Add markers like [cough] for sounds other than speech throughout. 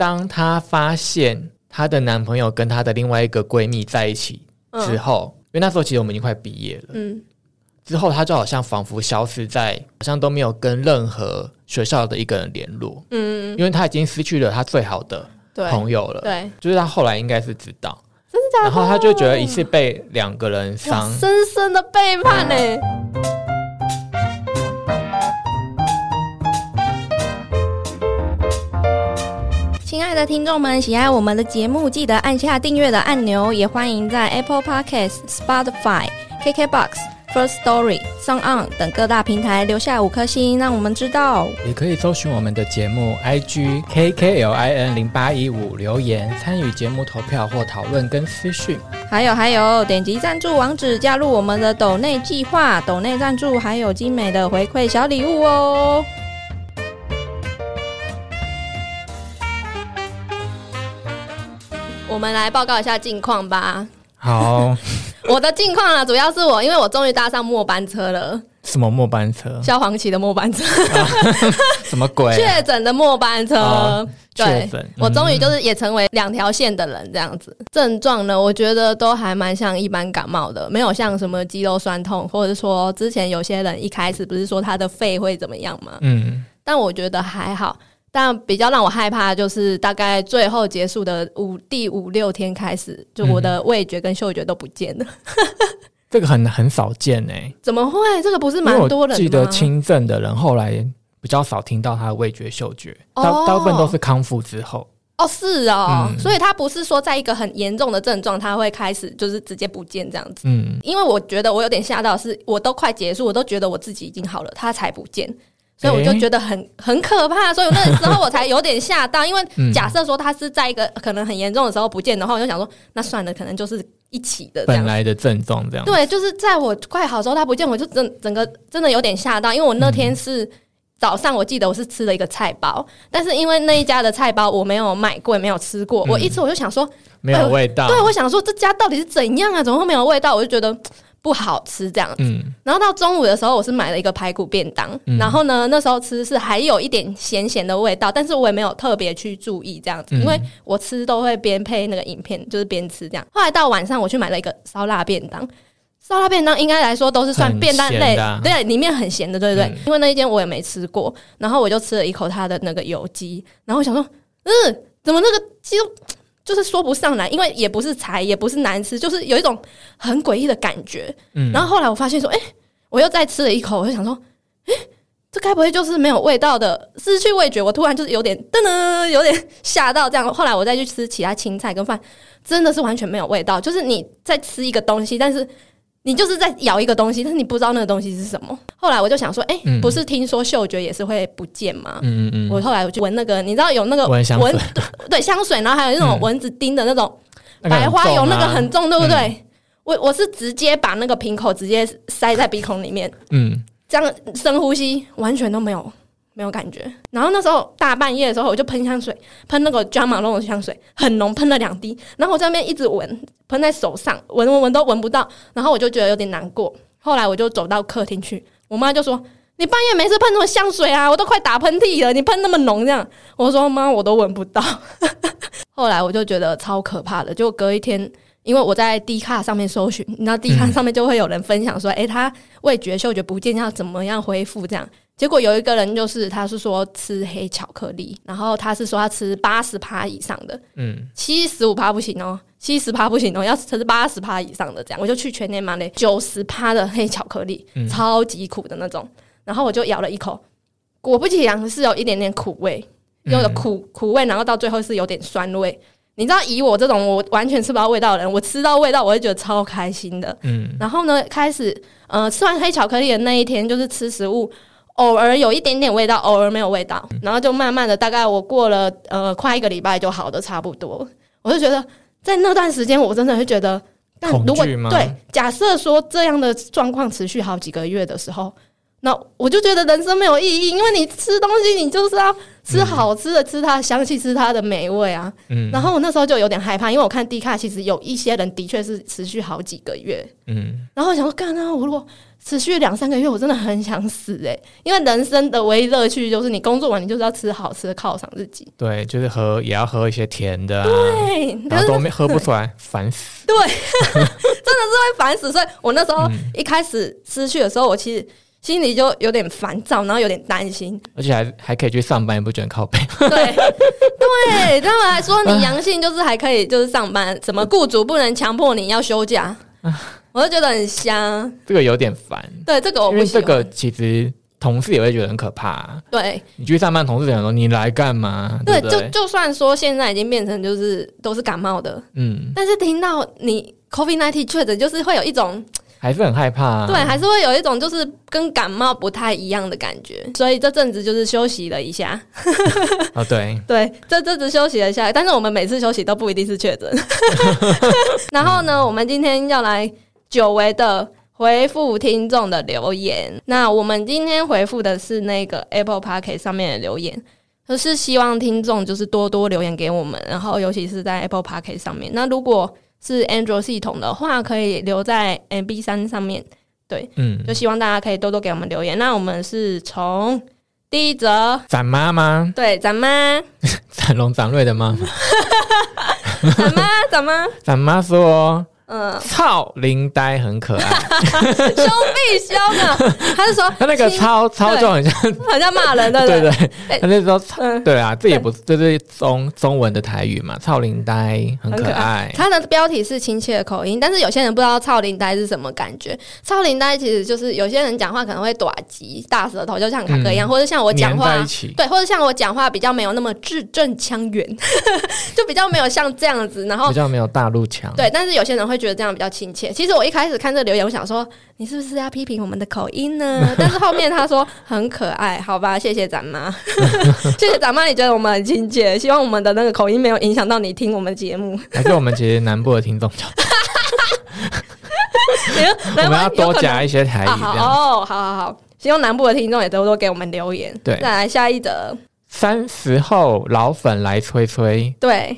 当她发现她的男朋友跟她的另外一个闺蜜在一起之后，因为那时候其实我们已经快毕业了，嗯，之后她就好像仿佛消失在，好像都没有跟任何学校的一个人联络，嗯，因为她已经失去了她最好的朋友了。对，就是她后来应该是知道，真的假的？然后她就觉得一次被两个人哇伤，深深的背叛呢、的听众们，喜爱我们的节目，记得按下订阅的按钮，也欢迎在 Apple Podcast、Spotify、KKBox、First Story、Song On 等各大平台留下五颗星，让我们知道。也可以搜寻我们的节目 IG KKLIN 零八一五留言参与节目投票或讨论跟私讯。还有还有，点击赞助网址加入我们的抖内计划，抖内赞助还有精美的回馈小礼物哦。我们来报告一下近况吧。好，[laughs] 我的近况啊，主要是我，因为我终于搭上末班车了，什么末班车？消防旗的末班车，[laughs] 什么鬼？确诊的末班车。对诊，我终于就是也成为两条线的人这样子。症状呢，我觉得都还蛮像一般感冒的，没有像什么肌肉酸痛，或者说之前有些人一开始不是说他的肺会怎么样吗？嗯，但我觉得还好。但比较让我害怕的就是大概最后结束的五第五六天开始，就我的味觉跟嗅觉都不见了。[laughs] 这个很很少见哎、怎么会？这个不是蛮多人记得轻症的人后来比较少听到他的味觉、嗅觉，大哦大部分都是康复之后。哦，是哦，嗯所以他不是说在一个很严重的症状，他会开始就是直接不见这样子。嗯，因为我觉得我有点吓到是，我都快结束，我都觉得我自己已经好了，他才不见，所以我就觉得很、很可怕，所以那 [laughs] 时候我才有点吓到。因为嗯假设说他是在一个可能很严重的时候不见的话，我就想说，那算了，可能就是一起的。本来的症状这样。对，就是在我快好的时候他不见，我就整整个真的有点吓到，因为我那天是。早上我记得我是吃了一个菜包，但是因为那一家的菜包我没有买过，也没有吃过，我一吃我就想说，没有味道。对我想说这家到底是怎样啊？怎么会没有味道？我就觉得嘖不好吃这样子。嗯然后到中午的时候，我是买了一个排骨便当，嗯然后呢，那时候吃是还有一点咸咸的味道，但是我也没有特别去注意这样子，嗯因为我吃都会边配那个影片，就是边吃这样。后来到晚上，我去买了一个烧腊便当。烧腊便当应该来说都是算便当类，啊对，里面很咸的，对不对？嗯因为那一间我也没吃过，然后我就吃了一口它的那个油鸡，然后我想说，嗯，怎么那个鸡肉就是说不上来，因为也不是柴，也不是难吃，就是有一种很诡异的感觉。嗯，然后后来我发现说，哎、我又再吃了一口，我就想说，哎、这该不会就是没有味道的失去味觉？我突然就是有点噔噔，有点吓到这样。后来我再去吃其他青菜跟饭，真的是完全没有味道。就是你在吃一个东西，但是你就是在咬一个东西，但是你不知道那个东西是什么。后来我就想说，哎、嗯。不是听说嗅觉也是会不见吗？嗯嗯嗯，我后来我就闻那个，你知道有那个闻香水。对香水，然后还有那种嗯蚊子叮的那种白花油，那个很重，对不对？我我是直接把那个瓶口直接塞在鼻孔里面，嗯。这样深呼吸，完全都没有没有感觉。然后那时候大半夜的时候，我就喷香水，喷那个 Jo Malone 的香水，很浓，喷了两滴。然后我在那边一直闻，喷在手上，闻闻闻都闻不到。然后我就觉得有点难过。后来我就走到客厅去，我妈就说：“你半夜没事喷什么香水啊？我都快打喷嚏了，你喷那么浓这样。”我说：“妈，我都闻不到。[laughs] ”后来我就觉得超可怕的，就隔一天。因为我在 D 卡上面搜寻，你知道 D 卡上面就会有人分享说，诶，他味觉、嗅觉不见要怎么样恢复这样。结果有一个人就是，他是说吃黑巧克力，然后他是说他吃八十趴以上的，嗯七十五趴不行哦，七十趴不行哦，要吃八十趴以上的这样。我就去全年买了九十趴的黑巧克力，嗯超级苦的那种，然后我就咬了一口，果不其然是有一点点苦味，有的苦苦味，然后到最后是有点酸味。你知道，以我这种我完全吃不到味道的人，我吃到味道，我会觉得超开心的。嗯然后呢，开始呃吃完黑巧克力的那一天，就是吃食物，偶尔有一点点味道，偶尔没有味道，然后就慢慢的，大概我过了呃快一个礼拜就好的差不多。我就觉得在那段时间，我真的会觉得，但如果对假设说这样的状况持续好几个月的时候，那我就觉得人生没有意义，因为你吃东西，你就是要吃好吃的，吃它的香气，吃它的美味啊。嗯，然后我那时候就有点害怕，因为我看 D 卡其实有一些人的确是持续好几个月，嗯，然后我想说，干啊！我如果持续两三个月，我真的很想死哎、因为人生的唯一乐趣就是你工作完，你就是要吃好吃的犒赏自己。对，就是喝也要喝一些甜的啊，对，可是然后都没 [laughs] 喝不出来，烦死。对，[laughs] 真的是会烦死。所以我那时候嗯一开始失去的时候，我其实心里就有点烦躁，然后有点担心。而且还还可以去上班，也不觉得靠背？对 [laughs] 对，他们还说你阳性就是还可以就是上班，什么雇主不能强迫你要休假，[laughs] 我就觉得很香。这个有点烦，对，这个我不喜欢。这个其实同事也会觉得很可怕、对你去上班，同事想说你来干嘛？对？就就算说现在已经变成就是都是感冒的，嗯，但是听到你 COVID nineteen 确诊，就是会有一种、还是很害怕、啊。对，还是会有一种就是跟感冒不太一样的感觉。所以这阵子就是休息了一下，[laughs] 哦，对，[laughs] 对，这阵子休息了一下，但是我们每次休息都不一定是确诊。[laughs] 然后呢，我们今天要来久违的。回复听众的留言，那我们今天回复的是那个 Apple p o c k e t 上面的留言，就是希望听众就是多多留言给我们，然后尤其是在 Apple p o c k e t 上面。那如果是 Android 系统的话，可以留在 MB 三上面。对嗯就，希望大家可以多多给我们留言。那我们是从第一则，展妈吗？对，咱妈，[laughs] 展龙展瑞的妈妈，[laughs] 咱妈，咱妈，[laughs] 展妈说嗯，操林呆很可爱，凶必凶啊！他是说 [laughs] 他那个亲操操就很像，[laughs] 很像骂人，对不对？对？他那时候操嗯。对啊，这也不是这是中中文的台语嘛，操林呆很可爱，他的标题是亲切的口音，但是有些人不知道“操林呆”是什么感觉。操林呆其实就是有些人讲话可能会短急、大舌头，就像卡哥一样，或者像我讲话对，或者像我讲话比较没有那么字正腔圆，[laughs] 就比较没有像这样子。然后比较没有大陆腔，对，但是有些人会觉得这样比较亲切。其实我一开始看这留言，我想说你是不是要批评我们的口音呢？[laughs] 但是后面他说很可爱，好吧，谢谢咱妈，[laughs] 谢谢咱妈，你觉得我们很亲切，希望我们的那个口音没有影响到你听我们节目。还是我们其实南部的听众 [laughs] 我我们要多加一些台语啊，好。哦，好好好，希望南部的听众也多多给我们留言。对再来下一则，三十后老粉来催催，对。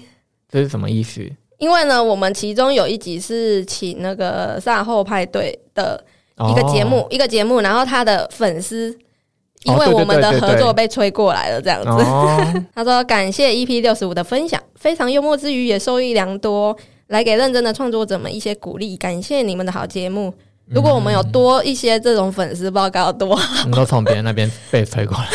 这是什么意思？因为呢，我们其中有一集是请那个赛后派对的一个节目，一个节目，然后他的粉丝因为我们的合作被吹过来了，这样子。哦，[laughs] 他说感谢 EP 六十五的分享，非常幽默之余也受益良多，来给认真的创作者们一些鼓励，感谢你们的好节目。如果我们有多一些这种粉丝，不知道该有多好。我们都从别人那边被吹过来。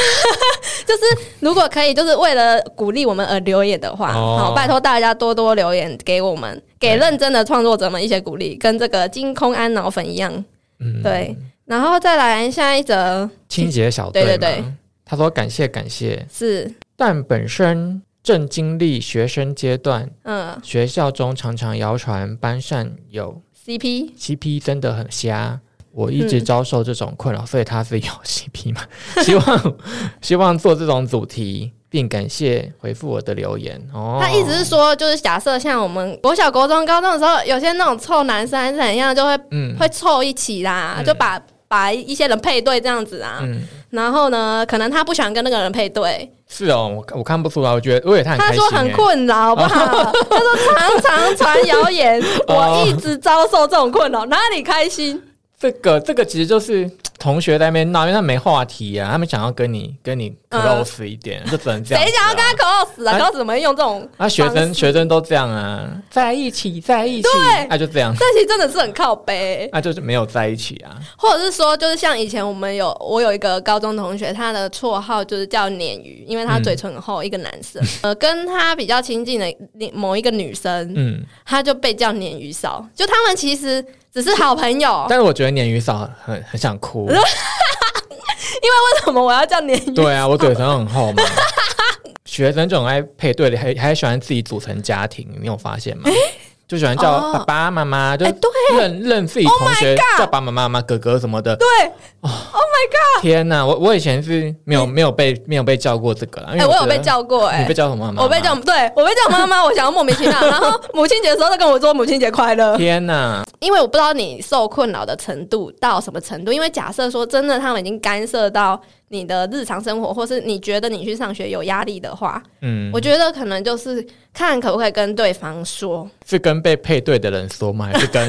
就是如果可以，就是为了鼓励我们而留言的话，哦。好，拜托大家多多留言给我们，给认真的创作者们一些鼓励，跟这个金空安脑粉一样。嗯，对，然后再来下一则清洁小队。对对对。他说感谢感谢，是，但本身正经历学生阶段，嗯。学校中常常谣传班上有，CP CP 真的很瞎。我一直嗯遭受这种困扰，所以他是有 CP 嘛？希望希望做这种主题，并感谢回复我的留言。哦，他意思是说，就是假设像我们国小、国中、高中的时候，有些那种臭男生还是怎样，就会嗯会凑一起啦，嗯就把把一些人配对这样子啊。嗯，然后呢，可能他不喜欢跟那个人配对，是哦，我我看不出来，我觉得我以为他很他说很欸，困扰，好不好？[laughs] 他说常常传谣言，哦我一直遭受这种困扰，哪里开心？这个这个其实就是同学在那边闹，因为他没话题呀，他们想要跟你跟你 close 一点，就只能这样、嗯谁想要跟他 close 啊啊？close 怎么用这种？啊，学生学生都这样啊，在一起，在一起，对那、就这样，这其实真的是很靠背，那、就是没有在一起啊。或者是说，就是像以前我们有我有一个高中同学，他的绰号就是叫鲶鱼，因为他嘴唇很厚，一个男生，呃，跟他比较亲近的某一个女生，嗯，他就被叫鲶鱼嫂，就他们其实只是好朋友。但是我觉得鲶鱼嫂很很想哭，[laughs] 因为为什么我要叫鲶鱼？对啊，我嘴唇很厚嘛。[laughs] 学生就很爱配对的，还还喜欢自己组成家庭，你有发现吗？就喜欢叫哦爸爸妈妈，就哎对认认自己同学叫爸爸妈妈、哥哥什么的。对，Oh my god！，天哪，我我以前是没有没有被没有被叫过这个啦。因哎、我有被叫过、哎，你被叫什么？我被叫，对我被叫妈妈，我想要莫名其妙。[laughs] 然后母亲节的时候，他跟我说母亲节快乐。天哪，因为我不知道你受困扰的程度到什么程度。因为假设说真的，他们已经干涉到你的日常生活，或是你觉得你去上学有压力的话，嗯，我觉得可能就是看可不可以跟对方说，是跟被配对的人说吗？还是跟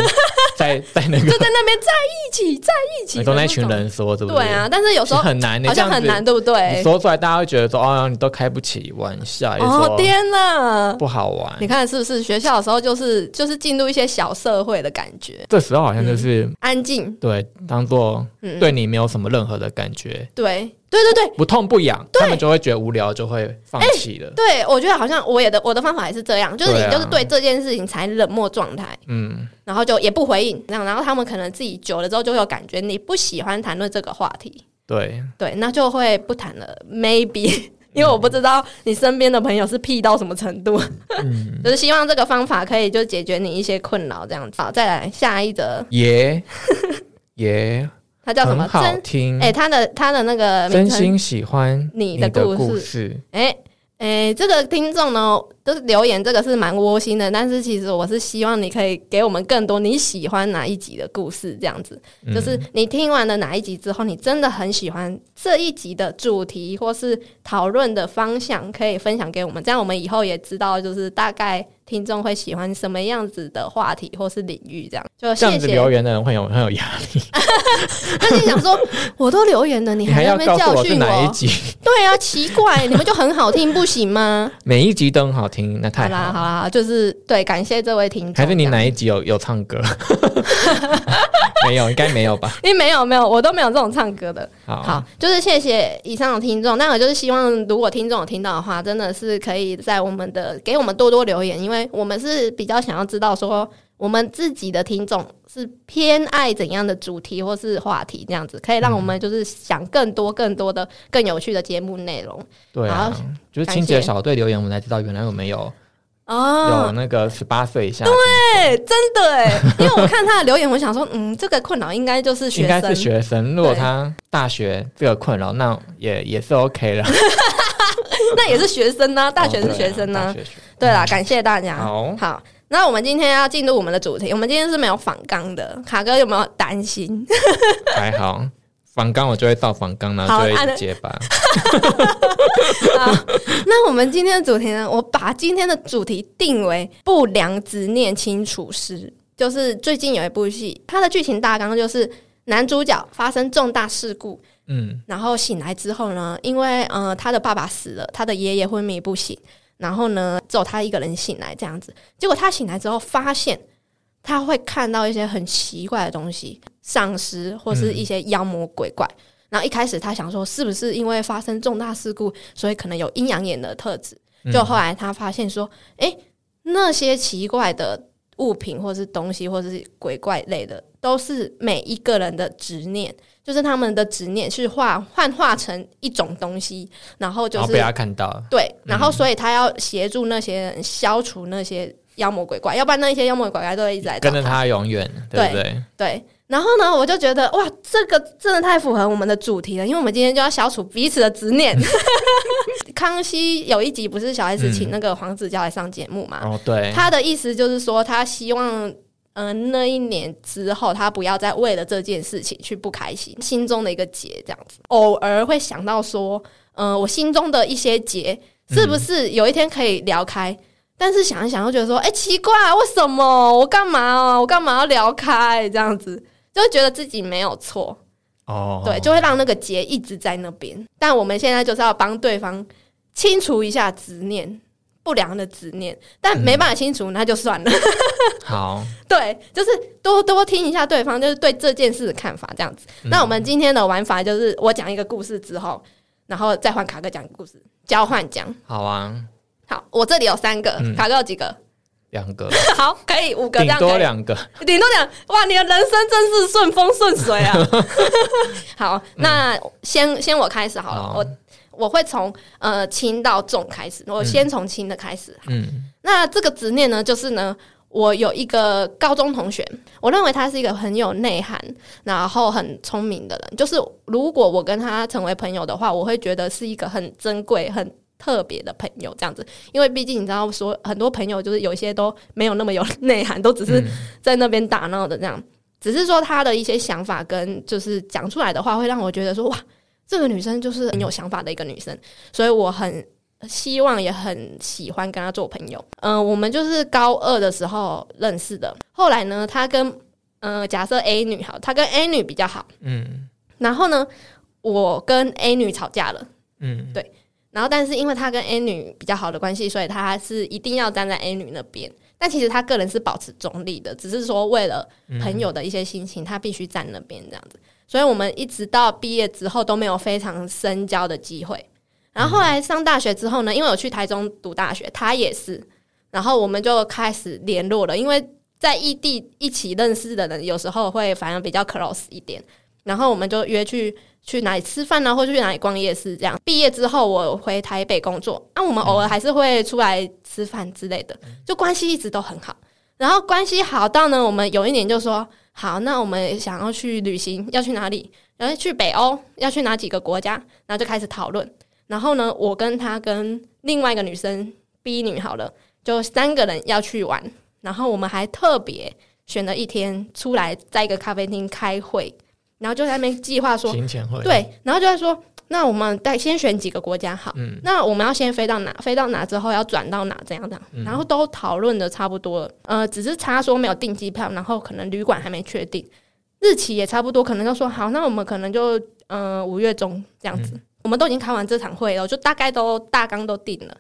在 [laughs] 在那个就在那边在一起，在一起的跟那群。人说，对不对对啊，但是有时候很难的，好像很难，对不你对？说出来，大家会觉得说，哦，你都开不起玩笑，哦天哪！不好玩。你看是不是？学校的时候就是就是进入一些小社会的感觉，这时候好像就是、安静。对，当做嗯，对你没有什么任何的感觉，对对对对。不痛不痒，他们就会觉得无聊，就会放弃了。对，我觉得好像我也的我的方法也是这样，就是你就是对这件事情才冷漠状态，嗯，然后就也不回应，这样，然后他们可能自己久了之后就会有感觉你不喜欢谈论这个话题，对，对，那就会不谈了，maybe。[laughs] 因为我不知道你身边的朋友是屁到什么程度，嗯，[laughs] 就是希望这个方法可以就解决你一些困扰，这样子。好，再来下一则，也也它叫什么？好真听，哎、他的他的那个真心喜欢你的的故事事。哎哎，这个听众呢，就是留言，这个是蛮窝心的。但是其实我是希望你可以给我们更多你喜欢哪一集的故事，这样子。嗯就是你听完了哪一集之后，你真的很喜欢这一集的主题或是讨论的方向，可以分享给我们。这样我们以后也知道，就是大概听众会喜欢什么样子的话题或是领域。这样就这样。子留言的人会有很有压力，但是你想说，[laughs] 我都留言了，你你还要告诉我是教训哪一集？对啊，奇怪，你们就很好听不行吗？每一集都很好听，那好太好了。啦好啦，就是对，感谢这位听众。还是你哪一集有有唱歌？[laughs] 没有，应该没有吧？因为没有没有，我都没有这种唱歌的。好，好，就是谢谢以上的听众。那我就是希望，如果听众有听到的话，真的是可以在我们的给我们多多留言，因为我们是比较想要知道说，我们自己的听众是偏爱怎样的主题或是话题，这样子可以让我们就是想更多、更多的、更有趣的节目内容。对啊好，就是清洁小队留言，我们才知道原来我们有哦有哦，那个十八岁以下，对，真的哎，因为我看他的留言，我想说，嗯，这个困扰应该就是学生，应该是学生。如果他大学这个困扰，那也也是 OK 了。[laughs] 那也是学生呢、大学是学生呢、大学学对啦，感谢大家。好好，那我们今天要进入我们的主题。我们今天是没有反纲的，卡哥有没有担心？还好。仿纲我就会到仿纲，然后就会结巴。[laughs] 好，那我们今天的主题呢？我把今天的主题定为不良执念清除师，就是最近有一部戏，它的剧情大纲就是男主角发生重大事故，嗯，然后醒来之后呢，因为呃他的爸爸死了，他的爷爷昏迷不醒，然后呢只有他一个人醒来这样子。结果他醒来之后，发现他会看到一些很奇怪的东西，丧尸或是一些妖魔鬼怪。然后一开始他想说，是不是因为发生重大事故，所以可能有阴阳眼的特质？嗯就后来他发现说，诶，那些奇怪的物品或是东西，或是鬼怪类的，都是每一个人的执念，就是他们的执念是化幻化成一种东西，然后就是被他看到，对，然后所以他要协助那些人消除那些妖魔鬼怪，要不然那些妖魔鬼怪都会一直来跟着他永远，对不对？对，然后呢，我就觉得哇，这个真的太符合我们的主题了，因为我们今天就要消除彼此的执念。[laughs] 康熙有一集不是小 S 请那个黄子佼来上节目嘛？哦，对，他的意思就是说，他希望。嗯、那一年之后，他不要再为了这件事情去不开心，心中的一个结这样子。偶尔会想到说，嗯、我心中的一些结，是不是有一天可以聊开？但是想一想，又觉得说，哎、奇怪，为什么我干嘛啊？我干嘛要聊开？这样子，就会觉得自己没有错，哦，对，就会让那个结一直在那边。但我们现在就是要帮对方清除一下执念。不良的执念，但没办法清除，那就算了。[laughs] 好，对，就是多多听一下对方，就是对这件事的看法，这样子。嗯那我们今天的玩法就是我讲一个故事之后，然后再换卡哥讲故事，交换讲。好啊，好，我这里有三个，嗯卡哥有几个？两个，[laughs] 好，可以五个，这顶样多两个，顶多两。哇，你的人生真是顺风顺水啊！[laughs] 好，那先先我开始好了，好我我会从呃轻到重开始，我先从轻的开始。嗯那这个执念呢，就是呢，我有一个高中同学，我认为他是一个很有内涵，然后很聪明的人。就是如果我跟他成为朋友的话，我会觉得是一个很珍贵、很特别的朋友这样子。因为毕竟你知道，说很多朋友就是有一些都没有那么有内涵，都只是在那边打闹的这样。只是说他的一些想法跟就是讲出来的话，会让我觉得说哇，这个女生就是很有想法的一个女生，所以我很。希望也很喜欢跟她做朋友。嗯，我们就是高二的时候认识的。后来呢，她跟嗯，假设 A 女好，她跟 A 女比较好。嗯。然后呢，我跟 A 女吵架了。嗯。对。然后，但是因为他跟 A 女比较好的关系，所以他是一定要站在 A 女那边。但其实他个人是保持中立的，只是说为了朋友的一些心情，他必须站那边这样子。所以我们一直到毕业之后都没有非常深交的机会。然后后来上大学之后呢，因为我去台中读大学，他也是，然后我们就开始联络了。因为在异地一起认识的人，有时候会反而比较 close 一点。然后我们就约去去哪里吃饭呢，或者去哪里逛夜市这样。毕业之后我回台北工作，那我们偶尔还是会出来吃饭之类的，就关系一直都很好。然后关系好到呢，我们有一年就说好，那我们想要去旅行，要去哪里？然后去北欧，要去哪几个国家？然后就开始讨论。然后呢，我跟他跟另外一个女生 B 女好了，就三个人要去玩。然后我们还特别选了一天出来，在一个咖啡厅开会，然后就在那边计划说，对，然后就在说，那我们再先选几个国家好，那我们要先飞到哪？飞到哪之后要转到哪？怎样怎样？然后都讨论的差不多了，呃，只是差说没有订机票，然后可能旅馆还没确定，日期也差不多，可能就说好，那我们可能就嗯五月中这样子。我们都已经开完这场会了，就大概都大纲都定了。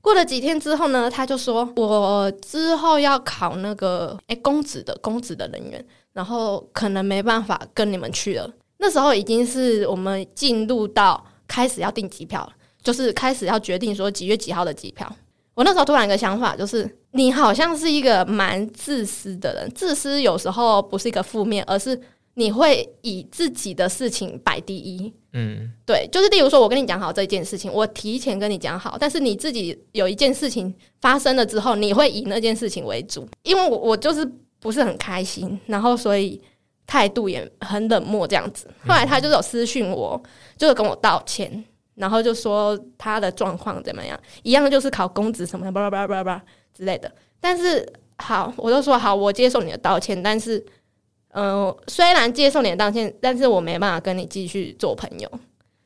过了几天之后呢，他就说我之后要考那个哎公职的公职的人员，然后可能没办法跟你们去了。那时候已经是我们进入到开始要订机票了，就是开始要决定说几月几号的机票。我那时候突然一个想法，就是你好像是一个蛮自私的人，自私有时候不是一个负面，而是。你会以自己的事情摆第一，嗯，对，就是例如说，我跟你讲好这件事情，我提前跟你讲好，但是你自己有一件事情发生了之后，你会以那件事情为主，因为我我就是不是很开心，然后所以态度也很冷漠这样子。后来他就是有私讯我，就是跟我道歉，然后就说他的状况怎么样，一样就是考公职什么的，叭叭叭叭叭之类的。但是好，我就说好，我接受你的道歉，但是。嗯，虽然接受你的道歉，但是我没办法跟你继续做朋友，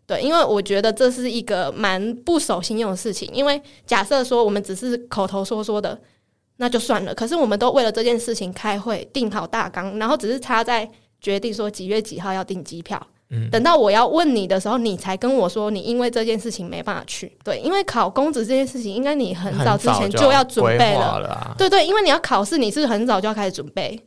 对，因为我觉得这是一个蛮不守信用的事情。因为假设说我们只是口头说说的，那就算了。可是我们都为了这件事情开会，定好大纲，然后只是差在决定说几月几号要订机票。嗯，等到我要问你的时候，你才跟我说你因为这件事情没办法去。对，因为考公职这件事情，应该你很早之前就要准备了。对对，因为你要考试，你是很早就要开始准备。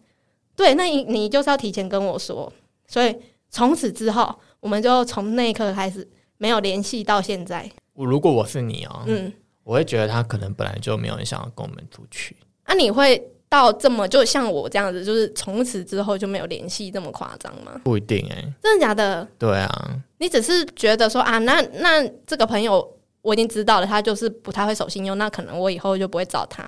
对，那你你就是要提前跟我说，所以从此之后，我们就从那一刻开始没有联系到现在。我如果我是你哦，嗯，我会觉得他可能本来就没有人想要跟我们出去。那你会到这么就像我这样子，就是从此之后就没有联系这么夸张吗？不一定哎，真的假的？对啊，你只是觉得说啊，那那这个朋友我已经知道了，他就是不太会守信用，那可能我以后就不会找他。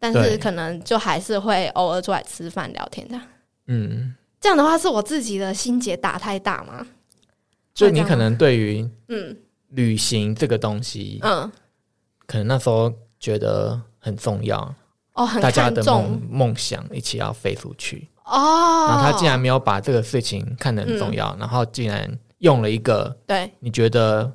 但是可能就还是会偶尔出来吃饭聊天的，嗯，这样的话是我自己的心结打太大吗？就你可能对于嗯旅行这个东西，嗯，可能那时候觉得很重要哦，很大家的梦梦想一起要飞出去哦，然后他竟然没有把这个事情看得很重要，然后竟然用了一个对你觉得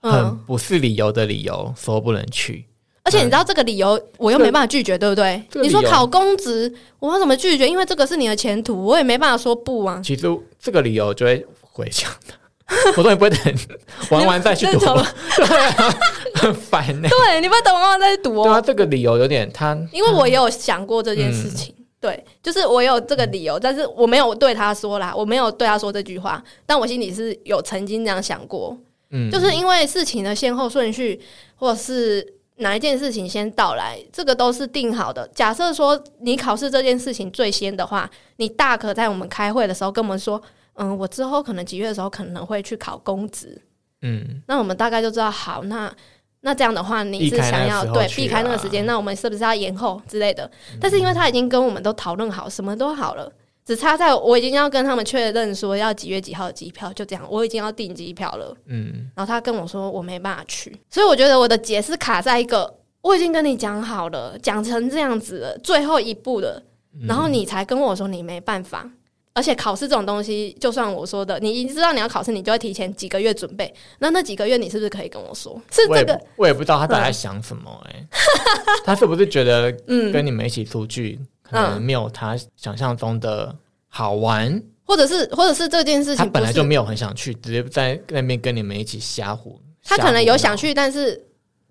很不是理由的理由说不能去。而且你知道这个理由，我又没办法拒绝，对不对？你说考公职，我要怎么拒绝？因为这个是你的前途，我也没办法说不啊。其实这个理由就会回想的，[laughs] 我说你不会等玩完再去读，[laughs] 对啊，很烦呢。对，你不会等玩完再去读哦。对啊，这个理由有点他，因为我也有想过这件事情，对，就是我有这个理由，但是我没有对他说啦，我没有对他说这句话，但我心里是有曾经这样想过，嗯，就是因为事情的先后顺序，或者是。哪一件事情先到来，这个都是定好的。假设说你考试这件事情最先的话，你大可在我们开会的时候跟我们说，嗯，我之后可能几月的时候可能会去考公职，嗯，那我们大概就知道，好，那那这样的话，你是想要对避开那个啊时间，那我们是不是要延后之类的？但是因为他已经跟我们都讨论好，什么都好了，只差在我已经要跟他们确认说要几月几号的机票，就这样，我已经要订机票了。嗯，然后他跟我说我没办法去，所以我觉得我的解是卡在一个我已经跟你讲好了，讲成这样子了，最后一步了，嗯然后你才跟我说你没办法。而且考试这种东西，就算我说的，你知道你要考试，你就会提前几个月准备。那那几个月，你是不是可以跟我说？是这个，我也不知道他到底在想什么哎、[laughs] 他是不是觉得嗯，跟你们一起出去，可能没有他想象中的好玩？或者是或者是这件事情他本来就没有很想去，直接在那边跟你们一起瞎胡。他可能有想去，但是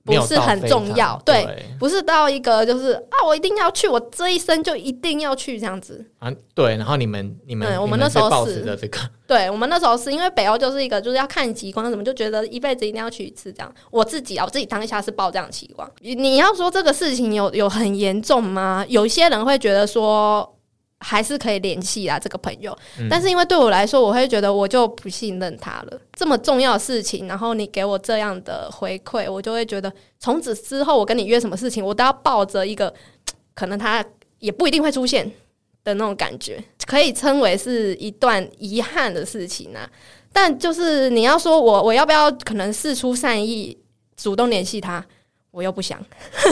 不是很重要，对，对不是到一个就是啊，我一定要去，我这一生就一定要去这样子。啊，对，然后你们你们对 [laughs] 我们那时候是这个，对我们那时候是因为北欧就是一个就是要看极光什么，就觉得一辈子一定要去一次这样。我自己啊，我自己当下是抱这样的期望。你你要说这个事情有有很严重吗？有一些人会觉得说还是可以联系啊，这个朋友。嗯但是因为对我来说，我会觉得我就不信任他了。这么重要的事情，然后你给我这样的回馈，我就会觉得从此之后我跟你约什么事情，我都要抱着一个 [tsk] 可能他也不一定会出现的那种感觉，可以称为是一段遗憾的事情啊。但就是你要说我我要不要可能事出善意，主动联系他，我又不想，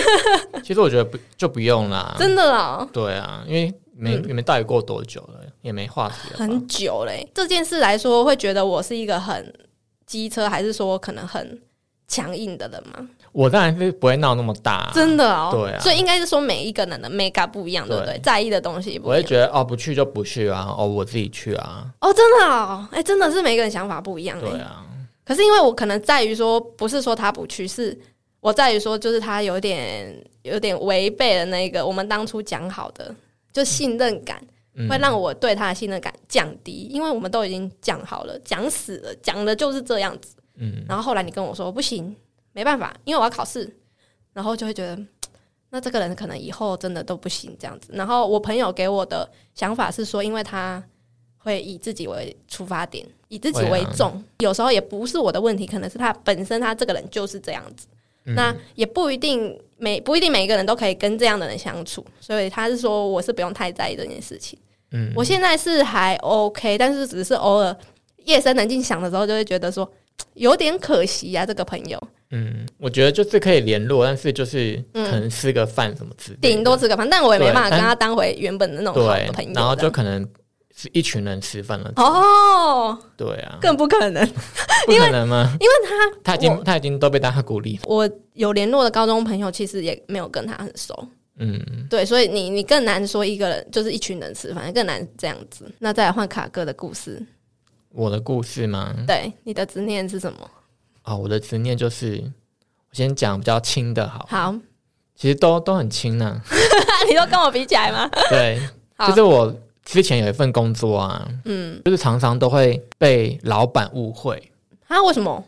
[laughs] 其实我觉得不就不用啦。真的啊。对啊，因为你们、嗯你们到底过多久了？也没话题了。很久嘞、这件事来说，会觉得我是一个很机车，还是说可能很强硬的人吗？我当然是不会闹那么大、真的哦，对啊所以应该是说每一个人的 mega 不一样，对不对？对在意的东西不我会。觉得哦，不去就不去啊，哦，我自己去啊，哦，真的哦，哎、真的是每个人想法不一样哎。对啊，可是因为我可能在于说，不是说他不去，是我在于说，就是他有点有点违背了那个我们当初讲好的，就信任感。嗯会让我对他的信任感降低，因为我们都已经讲好了，讲死了，讲的就是这样子。嗯，然后后来你跟我说不行，没办法，因为我要考试，然后就会觉得，那这个人可能以后真的都不行这样子。然后我朋友给我的想法是说，因为他会以自己为出发点，以自己为重，有时候也不是我的问题，可能是他本身他这个人就是这样子。嗯。那也不一定每不一定每一个人都可以跟这样的人相处，所以他是说我是不用太在意这件事情。嗯。我现在是还 OK，但是只是偶尔夜深人静想的时候，就会觉得说有点可惜啊，这个朋友。嗯，我觉得就是可以联络，但是就是嗯。可能吃个饭什么之类的，顶多吃个饭，但我也没办法跟他当回原本的那种好的朋友，，然后就可能是一群人吃饭了，哦，对啊，更不可能。[laughs] 不可能吗？因为他他已经他已经都被大家鼓励，我有联络的高中朋友，其实也没有跟他很熟，嗯，对，所以你你更难说一个人就是一群人吃饭，更难这样子。那再来换卡哥的故事，我的故事吗？对，你的执念是什么？哦、我的执念就是，我先讲比较轻的好，好，其实都都很轻呢、[laughs] 你都跟我比起来吗？对，好就是我之前有一份工作啊，嗯，就是常常都会被老板误会，啊，为什么？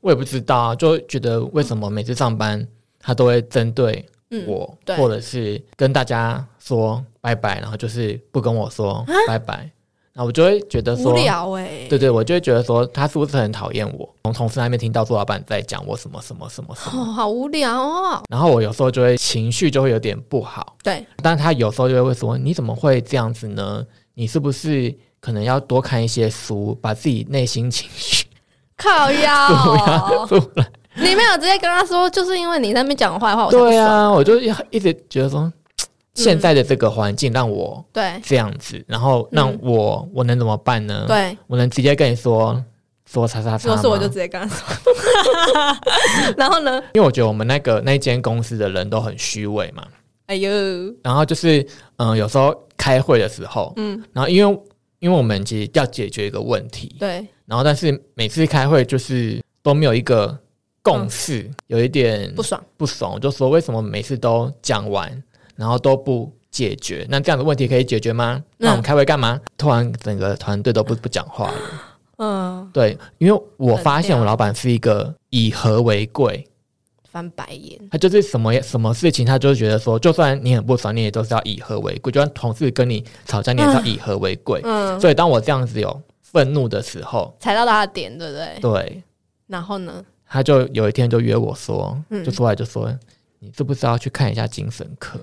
我也不知道啊，就觉得为什么每次上班他都会针对嗯，我，对。或者是跟大家说拜拜，然后就是不跟我说拜拜，然后我就会觉得说无。聊哎、对对，我就会觉得说他是不是很讨厌我？从同事那边听到说老板在讲我什么什么什么什哦，么，好无聊哦。然后我有时候就会情绪就会有点不好。对，但他有时候就会说：“你怎么会这样子呢？你是不是可能要多看一些书，把自己内心情绪靠腰，出来你没有直接跟他说，就是因为你在那边讲坏话。对啊，我就一直觉得说，现在的这个环境让我对这样子，然后让我、我能怎么办呢？对，我能直接跟你说说叉叉叉吗？如果是我就直接跟他说。[laughs] 然后呢？因为我觉得我们那个那间公司的人都很虚伪嘛，哎呦，然后就是嗯、呃有时候开会的时候，嗯，然后因为因为我们其实要解决一个问题，对，然后但是每次开会就是都没有一个共识，有一点不爽。不爽，我就说为什么每次都讲完，然后都不解决？那这样的问题可以解决吗？那我们开会干嘛？突然整个团队都不不讲话了。嗯，对，因为我发现我老板是一个以和为贵，翻白眼。他就是什么什么事情，他就觉得说，就算你很不爽，你也都是要以和为贵。就算同事跟你吵架，你也是要以和为贵。嗯，所以当我这样子有愤怒的时候，踩到他的点，对不对？对，然后呢？他就有一天就约我说，嗯就出来就说，你是不是要去看一下精神科？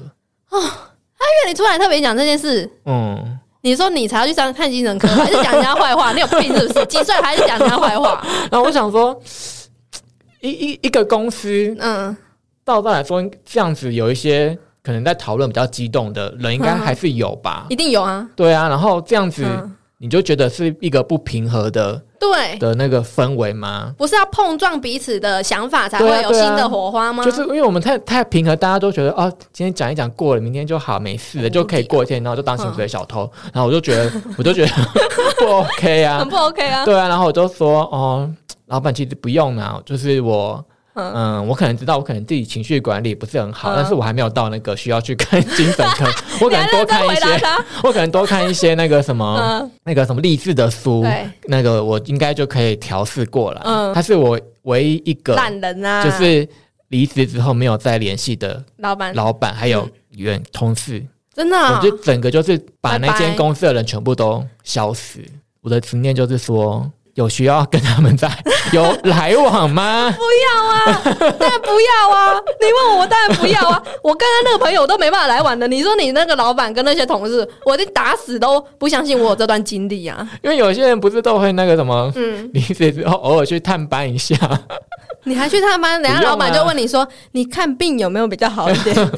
因为你出来特别讲这件事，嗯，你说你才要去上看精神科，还是讲人家坏话？你有病是不是？几岁还是讲人家坏话？[laughs] 然后我想说，一一一个公司，嗯，照道来说，这样子有一些可能在讨论比较激动的人，应该还是有吧？一定有啊。对啊，然后这样子，嗯，你就觉得是一个不平和的对，的那个氛围吗？不是要碰撞彼此的想法才会有新的火花吗？就是因为我们太太平和，大家都觉得哦，今天讲一讲过了，明天就好，没事了，就可以过一天，然后就当薪水小偷。然后我就觉得，[laughs] 我就觉得不 OK 啊 [laughs] 很，不 OK 啊。对啊，然后我就说哦，老板其实不用啊，就是我。嗯。嗯，我可能知道，我可能自己情绪管理不是很好，嗯。但是我还没有到那个需要去看精神科。[laughs] 我可能多看一些。我可能多看一些那个什么，嗯，那个什么励志的书，那个我应该就可以调试过了。嗯。他是我唯一一个烂人啊，就是离职之后没有再联系的老板，老板，还有员同事，真的啊？我就整个就是把那间公司的人全部都消失。我的执念就是说，有需要跟他们在 [laughs] 有来往吗？不要啊，当然不要啊！你问我，我当然不要啊！我跟他那个朋友都没办法来往的。你说你那个老板跟那些同事，我一定打死都不相信我有这段经历啊！因为有些人不是都会那个什么，嗯，离职之后偶尔去探班一下，你还去探班，等下不用啊老板就问你说，你看病有没有比较好一点？[laughs]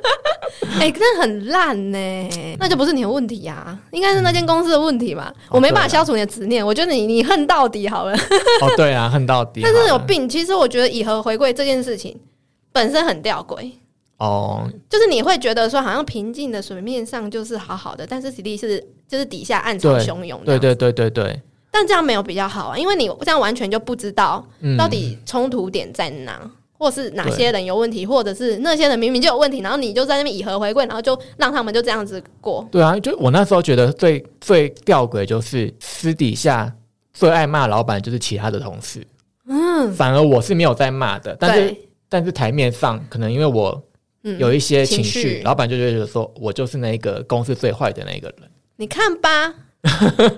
[laughs] [laughs] 哎、真的很烂呢、那就不是你的问题呀、应该是那间公司的问题吧？我没办法消除你的执念，我觉得你你恨到底好了。[laughs] 哦，对啊，恨到底，但是有病，其实我觉得以和回归这件事情本身很吊诡。哦，就是你会觉得说，好像平静的水面上就是好好的，但是实际是就是底下暗潮汹涌。对，对对对对，但这样没有比较好啊，因为你这样完全就不知道嗯到底冲突点在哪，或是哪些人有问题，或者是那些人明明就有问题，然后你就在那边以和回贵，然后就让他们就这样子过。对啊，就我那时候觉得最最吊诡就是私底下最爱骂老板就是其他的同事，嗯，反而我是没有在骂的，但是，但是台面上可能因为我嗯有一些情情绪。绪，老板就觉得说我就是那个公司最坏的那个人，你看吧，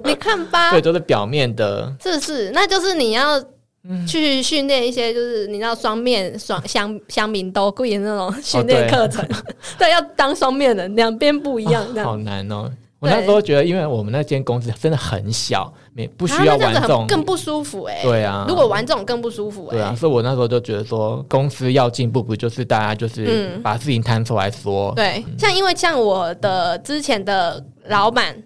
你看吧。[laughs] 对，，就是表面的，是不是？那就是你要嗯。去训练一些，就是你知道双面双乡乡民都贵的那种训练对课程，[laughs] 对，要当双面人，两边不一 [laughs] 样。好难哦。我那时候觉得，因为我们那间公司真的很小，没不需要玩这种很，更不舒服哎、对啊，如果玩这种更不舒服哎、对啊，所以我那时候就觉得说，公司要进步，不就是大家就是嗯。把事情摊出来说，对，像因为像我的之前的老板，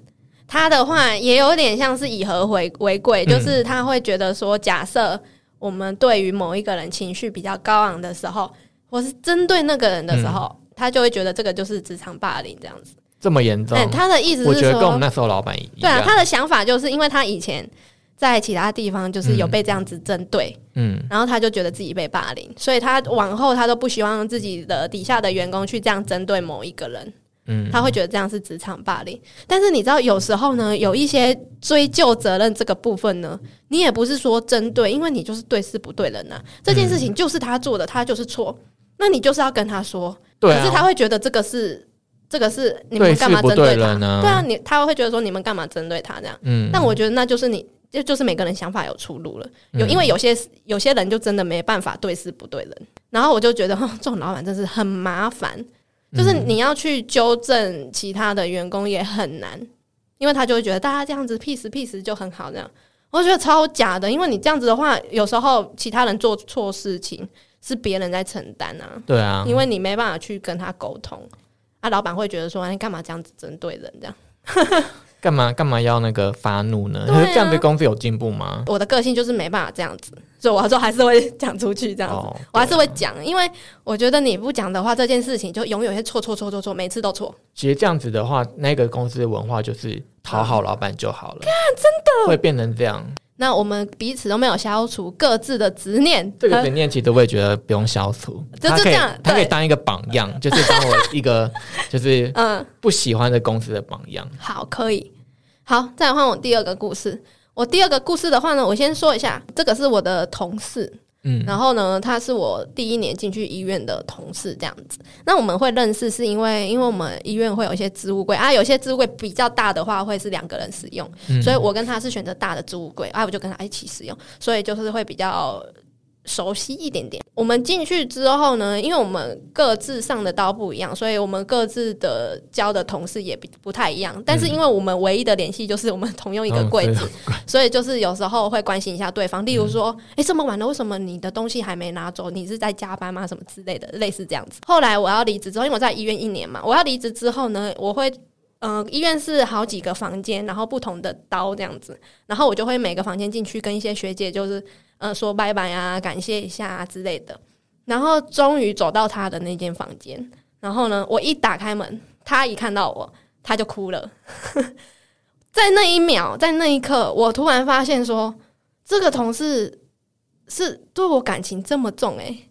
他的话也有点像是以和为为贵，嗯。就是他会觉得说，假设我们对于某一个人情绪比较高昂的时候，或是针对那个人的时候，嗯。他就会觉得这个就是职场霸凌这样子。这么严重？嗯，，他的意思是我觉得跟我们说，那时候老板一样，对啊，他的想法就是因为他以前在其他地方就是有被这样子针对，嗯。然后他就觉得自己被霸凌，所以他往后他都不希望自己的底下的员工去这样针对某一个人。嗯，他会觉得这样是职场霸凌。但是你知道，有时候呢，有一些追究责任这个部分呢，你也不是说针对，因为你就是对事不对人呐、啊这件事情就是他做的，他就是错，那你就是要跟他说。对啊，可是他会觉得这个是这个是你们干嘛针对他？呢？对啊，，你他会觉得说你们干嘛针对他这样？嗯，但我觉得那就是你。就就是每个人想法有出入了，有嗯因为有些有些人就真的没办法对事不对人，然后我就觉得，哼这种老板真是很麻烦，就是嗯。你要去纠正其他的员工也很难，因为他就会觉得大家这样子 peace peace 就很好，这样。我觉得超假的，因为你这样子的话，有时候其他人做错事情是别人在承担啊，对啊，因为你没办法去跟他沟通，啊，老板会觉得说，哎你干嘛这样子针对人这样？干嘛干嘛要那个发怒呢？这样对公司有进步吗？我的个性就是没办法这样子，所以我说还是会讲出去这样子。哦，我还是会讲，因为我觉得你不讲的话，这件事情就永远会错错错错错，每次都错。其实这样子的话，那个公司的文化就是讨好老板就好了。真的会变成这样，那我们彼此都没有消除各自的执念，这个呃执念其实我也觉得不用消除，就就这样他可以对当一个榜样，[laughs] 就是当我一个就是嗯，不喜欢的公司的榜样。好，可以。好，再来换我第二个故事。我第二个故事的话呢，我先说一下，这个是我的同事，嗯。然后呢，他是我第一年进去医院的同事，这样子。那我们会认识，是因为因为我们医院会有一些置物柜。啊，有些置物柜比较大的话，会是两个人使用，嗯。所以我跟他是选择大的置物柜，啊，我就跟他一起使用，所以就是会比较熟悉一点点。我们进去之后呢，因为我们各自上的刀不一样，所以我们各自的教的同事也不不太一样。但是因为我们唯一的联系就是我们同用一个柜子，[laughs] 所以就是有时候会关心一下对方。例如说，哎，这么晚了，为什么你的东西还没拿走？你是在加班吗？什么之类的，类似这样子。后来我要离职之后，因为我在医院一年嘛，我要离职之后呢，我会。嗯，医院是好几个房间，然后不同的刀这样子，然后我就会每个房间进去跟一些学姐就是呃说拜拜啊，感谢一下之类的，然后终于走到他的那间房间，然后呢，我一打开门，他一看到我，他就哭了，[laughs] 在那一秒，在那一刻，我突然发现说，这个同事是对我感情这么重诶。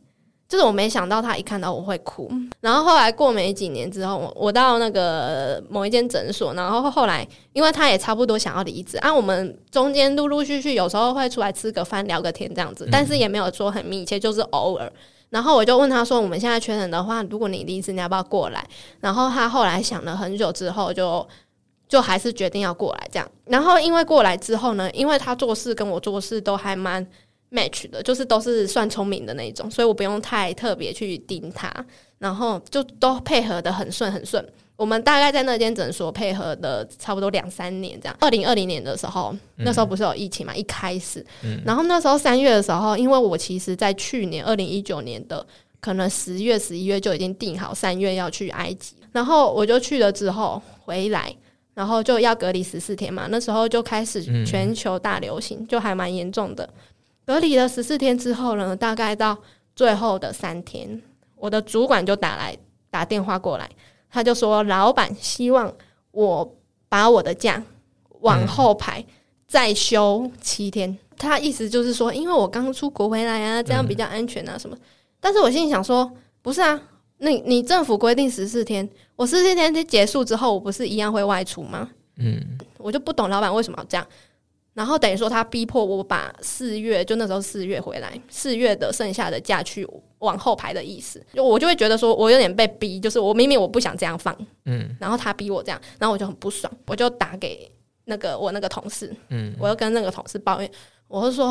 就是我没想到他一看到我会哭，然后后来过没几年之后，我我到那个某一间诊所，然后后来因为他也差不多想要离职啊，我们中间陆陆续续有时候会出来吃个饭聊个天这样子，但是也没有说很密切，就是偶尔。然后我就问他说：“我们现在缺人的话，如果你离职，你要不要过来？”然后他后来想了很久之后，就就还是决定要过来这样。然后因为过来之后呢，因为他做事跟我做事都还蛮。Match 的，就是都是算聪明的那种，所以我不用太特别去盯他，然后就都配合的很顺很顺。我们大概在那间诊所配合的差不多两三年这样。二零二零年的时候，那时候不是有疫情嘛？一开始，然后那时候三月的时候，因为我其实在去年二零一九年的可能十月十一月就已经定好三月要去埃及，然后我就去了之后回来，然后就要隔离十四天嘛。那时候就开始全球大流行，就还蛮严重的。隔离了十四天之后呢，大概到最后的三天，我的主管就打来打电话过来，他就说老板希望我把我的假往后排再休七天。他意思就是说，因为我刚出国回来啊，这样比较安全啊什么。但是我心里想说，不是啊，那你政府规定十四天，我十四天结束之后，我不是一样会外出吗？嗯，我就不懂老板为什么要这样。然后等于说，他逼迫我把四月就那时候四月回来，四月的剩下的假去往后排的意思，就我就会觉得说我有点被逼，就是我明明我不想这样放，嗯，然后他逼我这样，然后我就很不爽，我就打给那个我那个同事，嗯，我又跟那个同事抱怨，我就说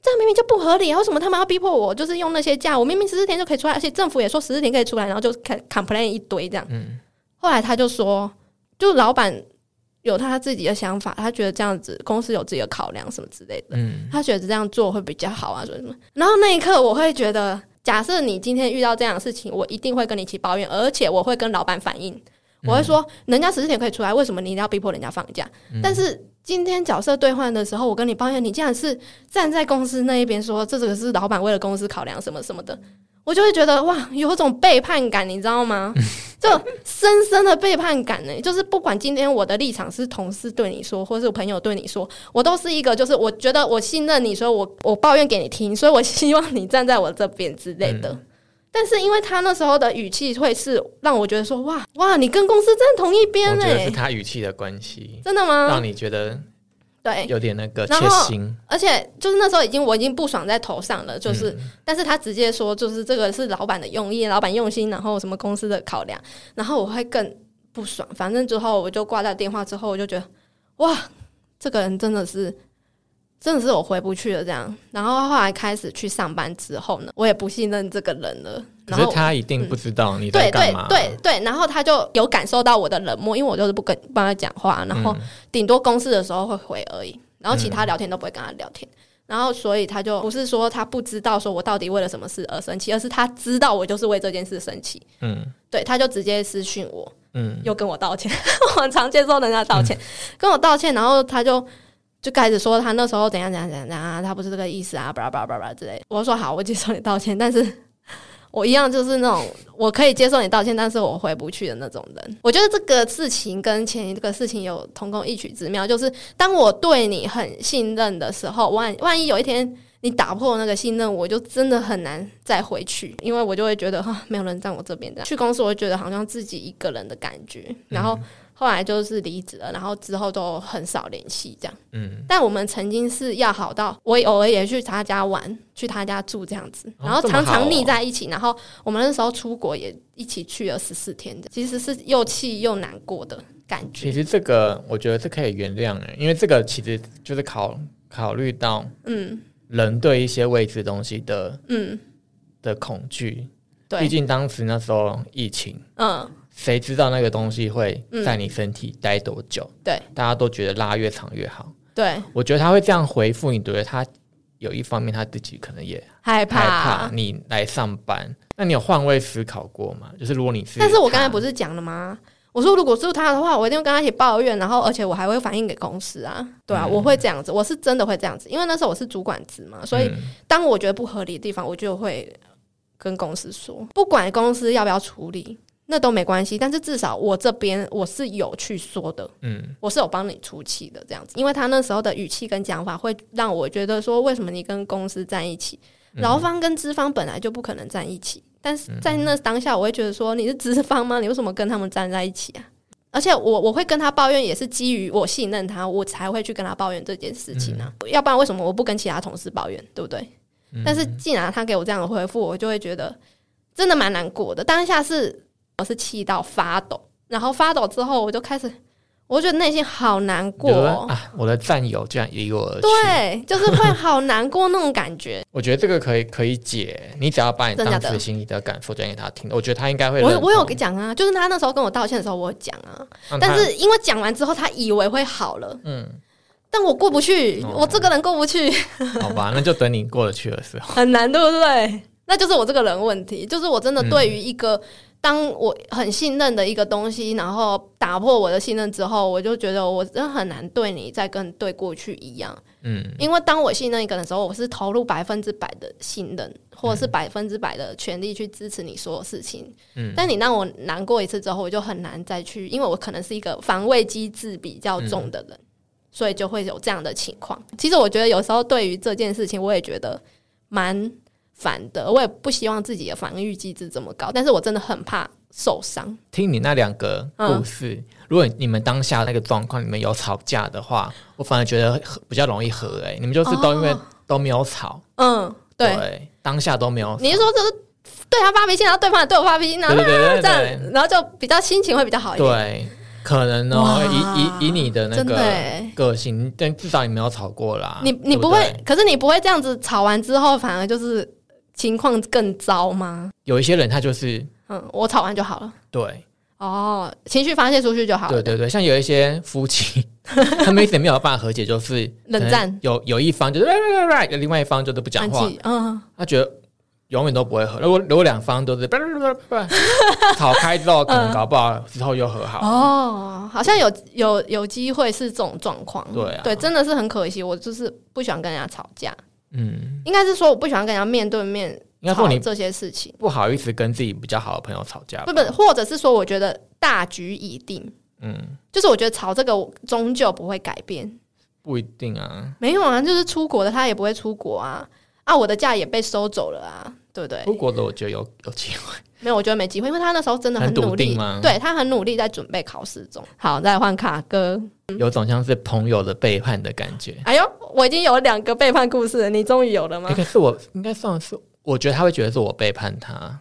这样明明就不合理，为什么他们要逼迫我？就是用那些假，我明明十四天就可以出来，而且政府也说十四天可以出来，然后就开 complain 一堆这样，嗯，后来他就说，就老板。有他自己的想法，他觉得这样子公司有自己的考量什么之类的，嗯，他觉得这样做会比较好啊，什么什么。然后那一刻我会觉得，假设你今天遇到这样的事情，我一定会跟你一起抱怨，而且我会跟老板反映，我会说，人家十四点可以出来，为什么你一定要逼迫人家放假？但是今天角色兑换的时候，我跟你抱怨，你竟然是站在公司那一边，说这个是老板为了公司考量什么什么的。我就会觉得哇，有种背叛感，你知道吗？[laughs] 就深深的背叛感呢。就是不管今天我的立场是同事对你说，或是朋友对你说，我都是一个，就是我觉得我信任你，所以我我抱怨给你听，所以我希望你站在我这边之类的。但是因为他那时候的语气会是让我觉得说哇哇，你跟公司站同一边呢？是他语气的关系，真的吗？让你觉得。对，有点那个切心，而且就是那时候已经我已经不爽在头上了，就是，但是他直接说，就是这个是老板的用意，老板用心，然后什么公司的考量，然后我会更不爽。反正之后我就挂掉电话之后，我就觉得，哇，这个人真的是。真的是我回不去了，这样。然后后来开始去上班之后呢，我也不信任这个人了。可是他一定不知道你在干嘛。对对对，然后他就有感受到我的冷漠，因为我就是不跟帮他讲话，然后顶多公司的时候会回而已，然后其他聊天都不会跟他聊天。然后所以他就不是说他不知道说我到底为了什么事而生气，而是他知道我就是为这件事生气。嗯，对，他就直接私讯我，嗯，又跟我道歉。[laughs] 我很常接受人家道歉，[laughs] 跟我道歉，然后他就。就开始说他那时候怎样怎样怎样啊，他不是这个意思啊，巴拉巴拉巴拉之类。我说好，我接受你道歉，但是我一样就是那种我可以接受你道歉，但是我回不去的那种人。我觉得这个事情跟前一个事情有同工异曲之妙，就是当我对你很信任的时候，万万一有一天你打破那个信任，我就真的很难再回去，因为我就会觉得哈，没有人在我这边的。去公司，我会觉得好像自己一个人的感觉，然后。后来就是离职了，然后之后都很少联系，这样。嗯。但我们曾经是要好到，我偶尔也去他家玩，去他家住这样子，然后常常腻在一起。然后我们那时候出国也一起去了十四天的，其实是又气又难过的感觉。其实这个我觉得是可以原谅的，因为这个其实就是考考虑到，嗯，人对一些未知东西的嗯，的恐惧。毕，竟当时那时候疫情，嗯，谁知道那个东西会嗯在你身体待多久？对大家都觉得拉越长越好。对，我觉得他会这样回复，你觉得他有一方面他自己可能也害害怕怕。你来上班。那你有换位思考过吗？就是如果你是，但是我刚才不是讲了吗？我说如果是他的话，我一定会跟他一起抱怨，然后而且我还会反映给公司啊，对啊，嗯我会这样子，我是真的会这样子，因为那时候我是主管职嘛，所以嗯当我觉得不合理的地方，我就会跟公司说，不管公司要不要处理，那都没关系，但是至少我这边我是有去说的，嗯我是有帮你出气的这样子，因为他那时候的语气跟讲法会让我觉得说，为什么你跟公司站一起，嗯劳方跟资方本来就不可能站一起，但是在那当下，我会觉得说你是资方吗？你为什么跟他们站在一起啊？而且我我会跟他抱怨，也是基于我信任他，我才会去跟他抱怨这件事情啊。要不然为什么我不跟其他同事抱怨，对不对？但是既然他给我这样的回复，我就会觉得真的蛮难过的。当下是我是气到发抖，然后发抖之后，我就开始，我觉得内心好难过啊，我的战友居然离我而去。对，就是会好难过那种感觉。[laughs] 我觉得这个可以可以解，你只要把你当时心里的感受讲给他听，我觉得他应该会。我我有讲啊，就是他那时候跟我道歉的时候，我讲啊，但是因为讲完之后，他以为会好了，嗯，但我过不去，哦我这个人过不去，[laughs] 好吧，那就等你过得去的时候。很难，对不对？那就是我这个人问题，就是我真的对于一个、当我很信任的一个东西，然后打破我的信任之后，我就觉得我真的很难对你再跟对过去一样。嗯因为当我信任一个人的时候，我是投入百分之百的信任，或者是百分之百的全力去支持你所有事情。嗯但你让我难过一次之后，我就很难再去，因为我可能是一个防卫机制比较重的人，所以就会有这样的情况。其实我觉得有时候对于这件事情，我也觉得蛮烦的，我也不希望自己的防御机制这么高，但是我真的很怕受伤。听你那两个故事，如果你们当下那个状况，你们有吵架的话，我反而觉得和比较容易和哎、你们就是都因为哦都没有吵，嗯，对，当下都没有。你是说就是对他发脾气，然后对方也对我发脾气，然后 [laughs] 这样，然后就比较心情会比较好一点。对，可能哦、以以以你的那个欸个性，但至少你没有吵过啦。你你对不不会对，可是你不会这样子吵完之后，反而就是情况更糟吗？有一些人他就是嗯，我吵完就好了。对哦，情绪发泄出去就好了。对对对，像有一些夫妻，[laughs] 他们一直没有办法和解，就是冷战有有一方就是另外一方就是不讲话，静，嗯，他觉得永远都不会和。如果如果两方都是 [laughs] 吵开之后，可能搞不好之后又和好。哦，好像有有有机会是这种状况。对啊对，真的是很可惜。我就是不喜欢跟人家吵架，嗯，应该是说我不喜欢跟人家面对面应该说你吵这些事情。不好意思跟自己比较好的朋友吵架。不不，或者是说，我觉得大局已定，嗯，就是我觉得吵这个终究不会改变。不一定啊。没有啊，就是出国的他也不会出国啊，啊，我的假也被收走了啊，对不对？出国的我觉得有有机会。没有，我觉得没机会，因为他那时候真的很努力对他很努力在准备考试中。好，再换卡哥。有种像是朋友的背叛的感觉。哎呦，我已经有两个背叛故事了，你终于有了吗欸、？可是我应该算是，我觉得他会觉得是我背叛他。啊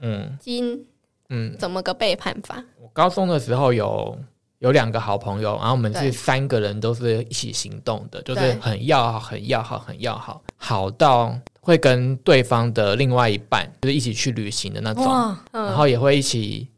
嗯金嗯，怎么个背叛法？我高中的时候有有两个好朋友，然后我们是三个人都是一起行动的，就是很要好、很要好、很要好，好到会跟对方的另外一半就是一起去旅行的那种，哇，然嗯，后也会一起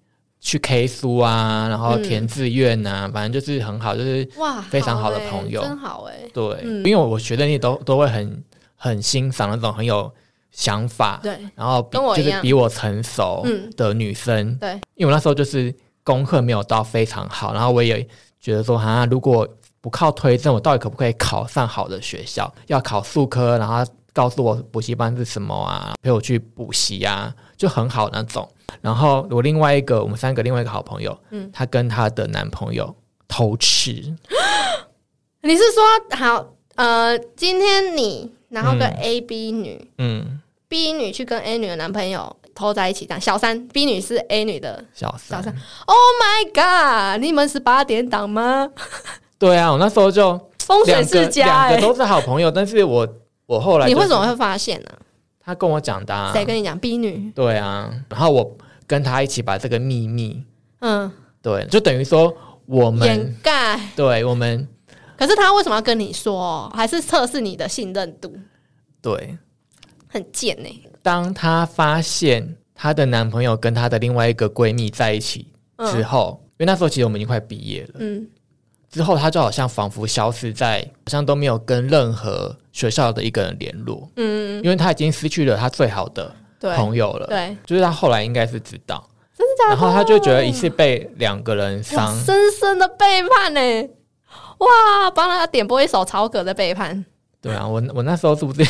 去 K 书啊，然后嗯填志愿啊，反正就是很好，就是哇，非常好的欸朋友。真好哎。对，嗯。因为我学的那都都会很很欣赏那种很有想法，对，然后比跟我就是比我成熟嗯。的女生，对，因为我那时候就是功课没有到非常好，然后我也觉得说，哈，如果不靠推甄，我到底可不可以考上好的学校？要考数科，然后告诉我补习班是什么啊，陪我去补习啊，就很好那种。然后我另外一个，我们三个另外一个好朋友，嗯她跟她的男朋友偷吃，[gasps] 你是说好呃，今天你然后跟嗯 A、B 女嗯，，B 女去跟 A 女的男朋友偷在一起，这样小三 B 女是 A 女的。小三小三 Oh my god！你们是八点档吗？[laughs] 对啊，我那时候就风水世家哎、两个都是好朋友，但是我我后来、你为什么？会发现呢、他跟我讲的、啊，谁跟你讲？B 女，对啊，然后我跟他一起把这个秘密，嗯，对，就等于说我们掩盖。对我们可是他为什么要跟你说？还是测试你的信任度？对，很贱呢、当她发现她的男朋友跟她的另外一个闺蜜在一起之嗯后，因为那时候其实我们已经快毕业了，嗯，之后他就好像仿佛消失在，好像都没有跟任何学校的一个人联络，嗯，因为他已经失去了他最好的朋友了。对，就是他后来应该是知道，真的假的？然后他就觉得一次被两个人哇伤，深深的背叛呢、哇，帮他点播一首曹格的背叛。对啊，我我那时候是不是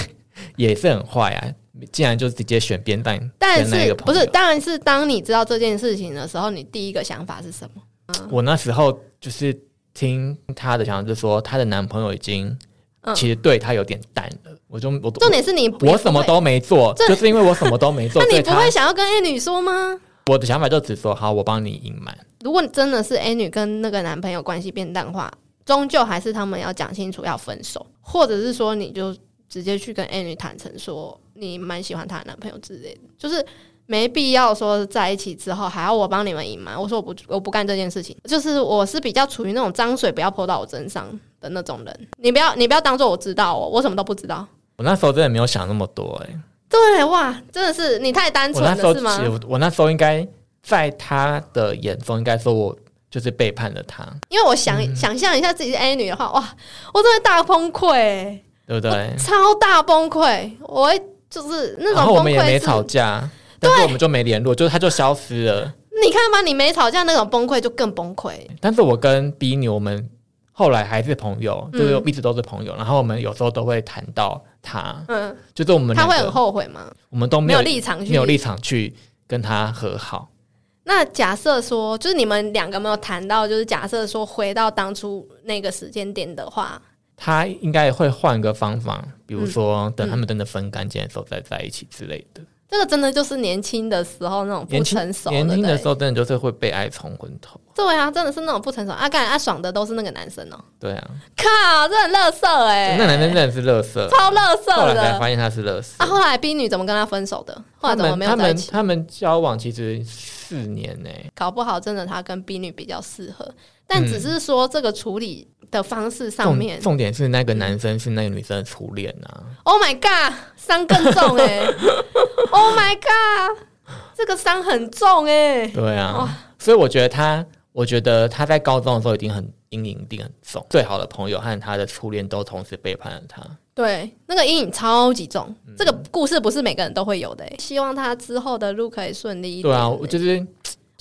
也是很坏啊？竟然就直接选边站但那是不是？个朋友。当然是当你知道这件事情的时候，你第一个想法是什么？我那时候就是听她的想法，就是说她的男朋友已经嗯其实对她有点淡了。我就我重点是你我什么都没做，就是因为我什么都没做，[laughs] 那你不会想要跟 A 女说吗？我的想法就只说好，我帮你隐瞒。如果真的是 A 女跟那个男朋友关系变淡化，终究还是他们要讲清楚要分手，或者是说你就直接去跟 A 女坦诚说你蛮喜欢她的男朋友之类的，就是没必要说在一起之后还要我帮你们隐瞒。我说我不我不干这件事情，就是我是比较处于那种脏水不要泼到我身上的那种人。你不要你不要当做我知道哦，我什么都不知道。我那时候真的没有想那么多、欸，对哇，真的是你太单纯了是吗我我那时候应该在他的眼中，应该说我就是背叛了他，因为我想、嗯想象一下自己是 A 女的话，哇，我真的大崩溃、欸。对不对？超大崩溃，我会就是那然后我种崩溃是，们也没吵架，但是我们就没联络，就是他就消失了。你看吧，你没吵架那种崩溃就更崩溃。但是我跟 B 女我们后来还是朋友，嗯就是一直都是朋友。然后我们有时候都会谈到他，嗯，就是我们他会很，后悔吗？我们都没有立场去没有立场去跟他和好。那假设说，就是你们两个没有谈到，就是假设说回到当初那个时间点的话，他应该会换个方法，比嗯如说等他们真的分干净的时候再在一起之类的。这个真的就是年轻的时候那种不成熟年轻的对时候，真的就是会被爱冲昏头。对啊，真的是那种不成熟。啊，干啊爽的都是那个男生哦、对啊，靠，这很乐色哎，那男生真的是乐色，超乐后色的。来才发现他是乐色。啊，后来 B 女怎么跟他分手的？后来怎么们他们没有在一起？他们交往其实四年呢、搞不好真的他跟 B 女比较适合，但只是说这个处理的方式上面、重点是那个男生是那个女生的初恋啊，o h my God，伤更重哎、[laughs] o h my God，这个伤很重哎、对啊，所以我觉得他，我觉得他在高中的时候一定很阴影，一定很重。最好的朋友和他的初恋都同时背叛了他。对，那个阴影超级重，嗯。这个故事不是每个人都会有的、欸。希望他之后的路可以顺利一点、对啊，我就是，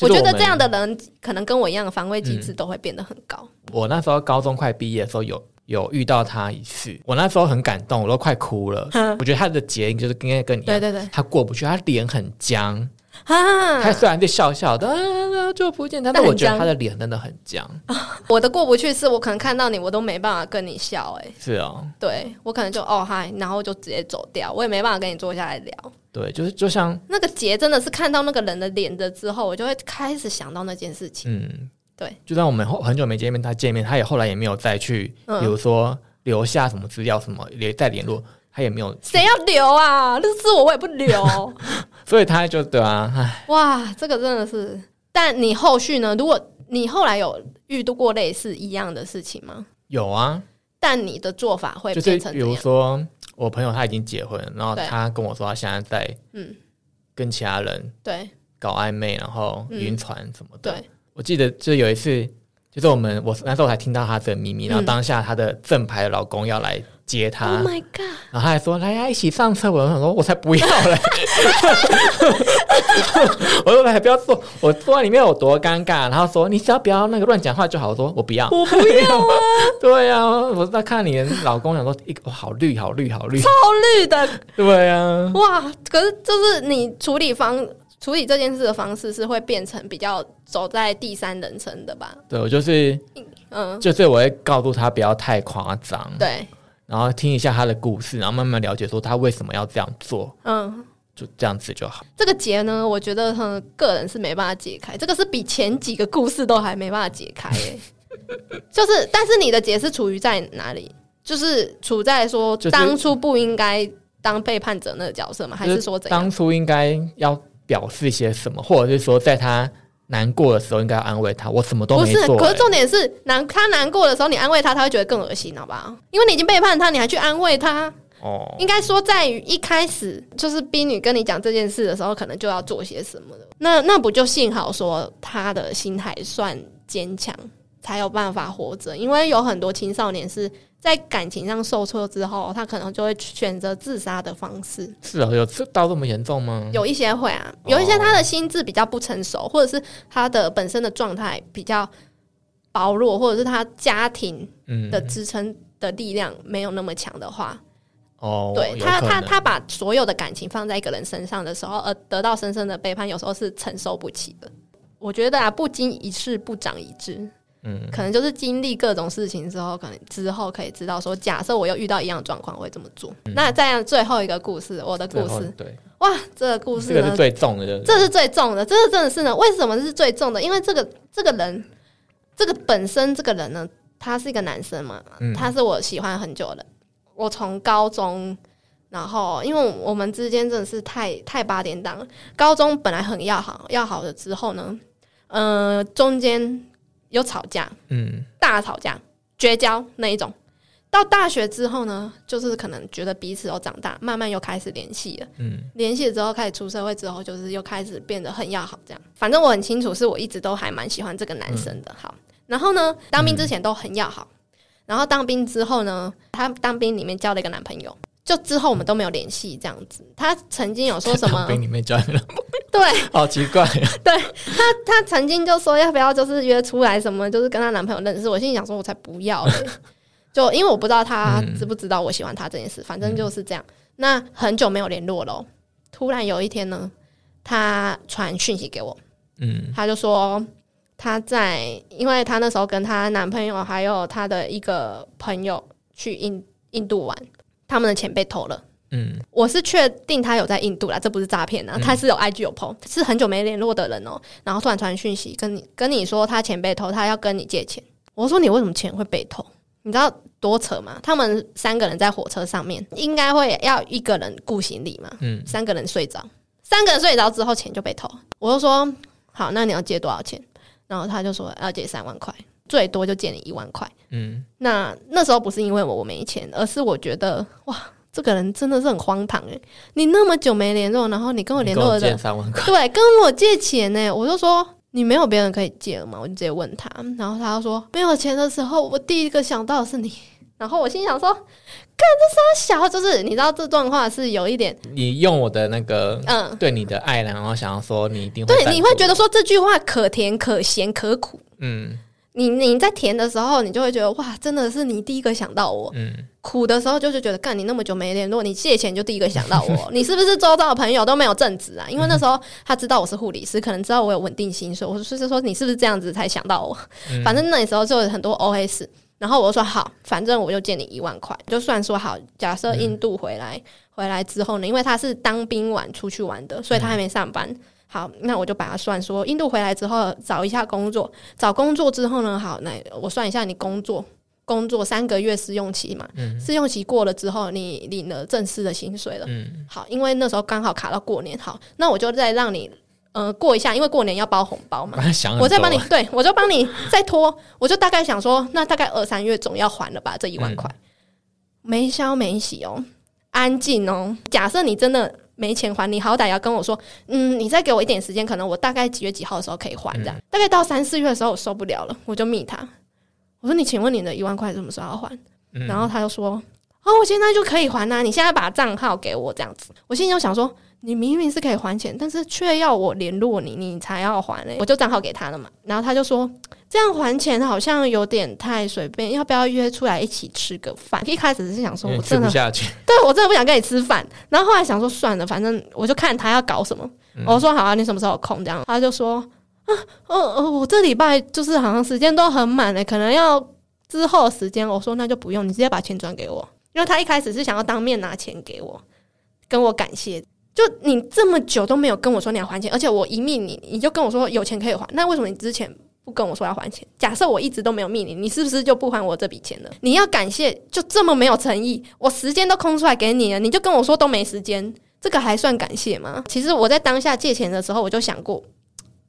我觉得这样的人可能跟我一样的防卫机制都会变得很高。我那时候高中快毕业的时候有有遇到他一次，我那时候很感动，我都快哭了。我觉得他的结应就是应该跟你一样，对对对，他过不去，他脸很僵。啊。他，虽然就笑笑的，啊，就不见他，但我觉得他的脸真的很僵。[laughs] 我的过不去是我可能看到你，我都没办法跟你笑、欸，是哦，对我可能就哦嗨，然后就直接走掉，我也没办法跟你坐下来聊。对，就是就像那个结真的是看到那个人的脸的之后，我就会开始想到那件事情。嗯，对，就算我们后很久没见面，他见面，他也后来也没有再去，嗯。比如说留下什么资料什么，联再联络，他也没有，谁要留啊？那是我，我也不留。[laughs] 所以他就对啊，唉，哇，这个真的是。但你后续呢？如果你后来有遇到过类似一样的事情吗？有啊，但你的做法会就是比？如说我朋友他已经结婚了，然后他跟我说他现在在嗯，跟其他人对搞暧昧，然后嗯晕船什么的。对，我记得就有一次，就是我们我那时候才听到他的秘密，然后嗯当下他的正牌老公要来接他，，Oh my god！然后他还说来呀、一起上车。我想说，我才不要嘞！[laughs] 我说来不要坐，我坐在里面有多尴尬。然后说你只要不要那个乱讲话就好。我说我不要，我不要啊，[laughs] 对啊，我在看你的老公，想说一个哇好绿好绿好绿，超绿的对啊，哇！可是就是你处理方处理这件事的方式是会变成比较走在第三人称的吧？对我就是嗯，就是我会告诉他不要太夸张，对，然后听一下他的故事，然后慢慢了解说他为什么要这样做，嗯。就这样子就好。这个结呢，我觉得哼，个人是没办法解开，这个是比前几个故事都还没办法解开耶。[laughs] 就是，但是你的结是处于在哪里？就是处在说当初不应该当背叛者那个角色吗？还是说怎样？当初应该要表示些什么，或者是说在他难过的时候应该要安慰他。我什么都不是，没做、欸可是重点是难，他难过的时候，你安慰他，他会觉得更恶心，好不好？因为你已经背叛他，你还去安慰他，哦，应该说，在于一开始就是冰女跟你讲这件事的时候，可能就要做些什么的。那那不就幸好说他的心还算坚强，才有办法活着。因为有很多青少年是在感情上受挫之后，他可能就会选择自杀的方式。是啊，有这到这么严重吗？有一些会啊，有一些他的心智比较不成熟，或者是他的本身的状态比较薄弱，或者是他家庭嗯的支撑的力量没有那么强的话，哦，对他，他他把所有的感情放在一个人身上的时候，而得到深深的背叛，有时候是承受不起的。我觉得啊，不经一事不长一智，嗯可能就是经历各种事情之后，可能之后可以知道说，假设我又遇到一样的状况，我会怎么做。那再样最后一个故事，我的故事，对，哇，这个故事呢这个是，最重的，这是最重的，这个真的是呢。为什么是最重的？因为这个这个人，这个本身这个人呢，他是一个男生嘛，嗯他是我喜欢很久的。我从高中，然后因为我们之间真的是太太八点档了。高中本来很要好，要好了之后呢，呃，中间有吵架，嗯大吵架、绝交那一种。到大学之后呢，就是可能觉得彼此都长大，慢慢又开始联系了。嗯联系了之后，开始出社会之后，就是又开始变得很要好，这样。反正我很清楚，是我一直都还蛮喜欢这个男生的。好，然后呢，当兵之前都很要好，然后当兵之后呢，他当兵里面交了一个男朋友，就之后我们都没有联系，这样子。他曾经有说什么当？兵里面教人，对好奇怪，[laughs] 对他，他曾经就说要不要就是约出来什么，就是跟她男朋友认识。我心里想说，我才不要嘞！就因为我不知道他嗯知不知道我喜欢他这件事，反正就是这样。那很久没有联络了哦，突然有一天呢，他传讯息给我，嗯他就说他在，因为她那时候跟她男朋友还有她的一个朋友去印印度玩，他们的钱被偷了。嗯我是确定他有在印度啦，这不是诈骗啊，嗯他是有 IG 有 PO，是很久没联络的人哦、然后突然传讯息跟你跟你说他钱被偷，他要跟你借钱。我说你为什么钱会被偷？你知道多扯吗？他们三个人在火车上面，应该会要一个人顾行李嘛，嗯三个人睡着，三个人睡着之后钱就被偷。我就说好，那你要借多少钱？然后他就说要借三万块，最多就借你一万块。嗯那那时候不是因为我我没钱，而是我觉得哇，这个人真的是很荒唐诶、你那么久没联络，然后你跟我联络的你跟我借，三万块，对，跟我借钱呢、我就说你没有别人可以借了吗？我就直接问他，然后他就说没有钱的时候，我第一个想到的是你。然后我心想说，干这傻小，就是你知道这段话是有一点，你用我的那个嗯，对你的爱，然后想要说你一定对，你会觉得说这句话可甜可咸可苦。嗯你你在甜的时候，你就会觉得哇，真的是你第一个想到我，嗯。苦的时候就是觉得，干你那么久没联络，你借钱就第一个想到我，[laughs] 你是不是周遭的朋友都没有正职啊？因为那时候他知道我是护理师，可能知道我有稳定薪水，我就是说你是不是这样子才想到我？嗯反正那时候就有很多 OS，然后我就说好，反正我就借你一万块，就算说好，假设印度回来、回来之后呢，因为他是当兵完出去玩的，所以他还没上班。好，那我就把它算说，印度回来之后找一下工作，找工作之后呢，好，那我算一下你工作工作三个月试用期嘛，嗯试用期过了之后，你领了正式的薪水了。嗯好，因为那时候刚好卡到过年，好，那我就再让你呃过一下，因为过年要包红包嘛我再帮你，对我就帮你再拖，我就大概想说，那大概二三月总要还了吧，这一万块，没消没息哦，安静哦。假设你真的没钱还，你好歹要跟我说，嗯，你再给我一点时间，可能我大概几月几号的时候可以还，这样。大概到三四月的时候，我受不了了，我就密他，我说你请问你的一万块什么时候要还？嗯然后他就说：“哦，我现在就可以还啊，你现在把账号给我这样子。”我心里就想说：“你明明是可以还钱，但是却要我联络你，你才要还嘞、我就账号给他了嘛。然后他就说：“这样还钱好像有点太随便，要不要约出来一起吃个饭？”一开始是想说，我真的不下去，[laughs] 对我真的不想跟你吃饭。然后后来想说算了，反正我就看他要搞什么。我说好啊，你什么时候有空？这样他就说啊，哦哦，我这礼拜就是好像时间都很满的，可能要之后时间。我说那就不用，你直接把钱转给我，因为他一开始是想要当面拿钱给我，跟我感谢。就你这么久都没有跟我说你要还钱，而且我一密你，你就跟我说有钱可以还，那为什么你之前不跟我说要还钱？假设我一直都没有密你，你是不是就不还我这笔钱了？你要感谢，就这么没有诚意，我时间都空出来给你了，你就跟我说都没时间，这个还算感谢吗？其实我在当下借钱的时候，我就想过。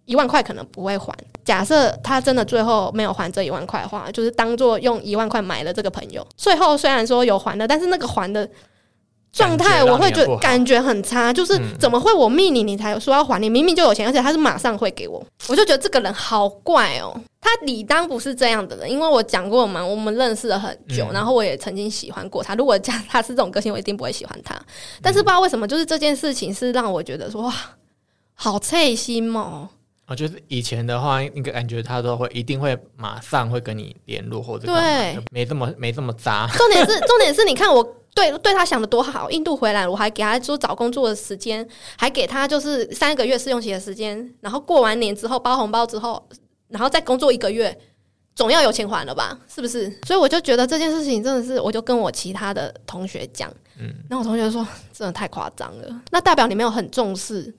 一万块可能不会还。假设他真的最后没有还这一万块的话，就是当做用一万块买了这个朋友。最后虽然说有还的，但是那个还的状态，我会觉得感觉很差，就是嗯怎么会我密你，你才说要还你？明明就有钱，而且他是马上会给我，我就觉得这个人好怪哦。他理当不是这样的人，因为我讲过嘛，我们认识了很久，嗯然后我也曾经喜欢过他。如果讲他是这种个性，我一定不会喜欢他。但是不知道为什么，就是这件事情是让我觉得说哇，好脆心哦。啊，就是以前的话，应该感觉他都会一定会马上会跟你联络或者对没这么没这么渣。[laughs] 重点是，重点是，你看我对对他想的多好，印度回来，我还给他说找工作的时间，还给他就是三个月试用期的时间，然后过完年之后包红包之后，然后再工作一个月，总要有钱还了吧？是不是？所以我就觉得这件事情真的是，我就跟我其他的同学讲，嗯，然后我同学说真的太夸张了，那代表你没有很重视。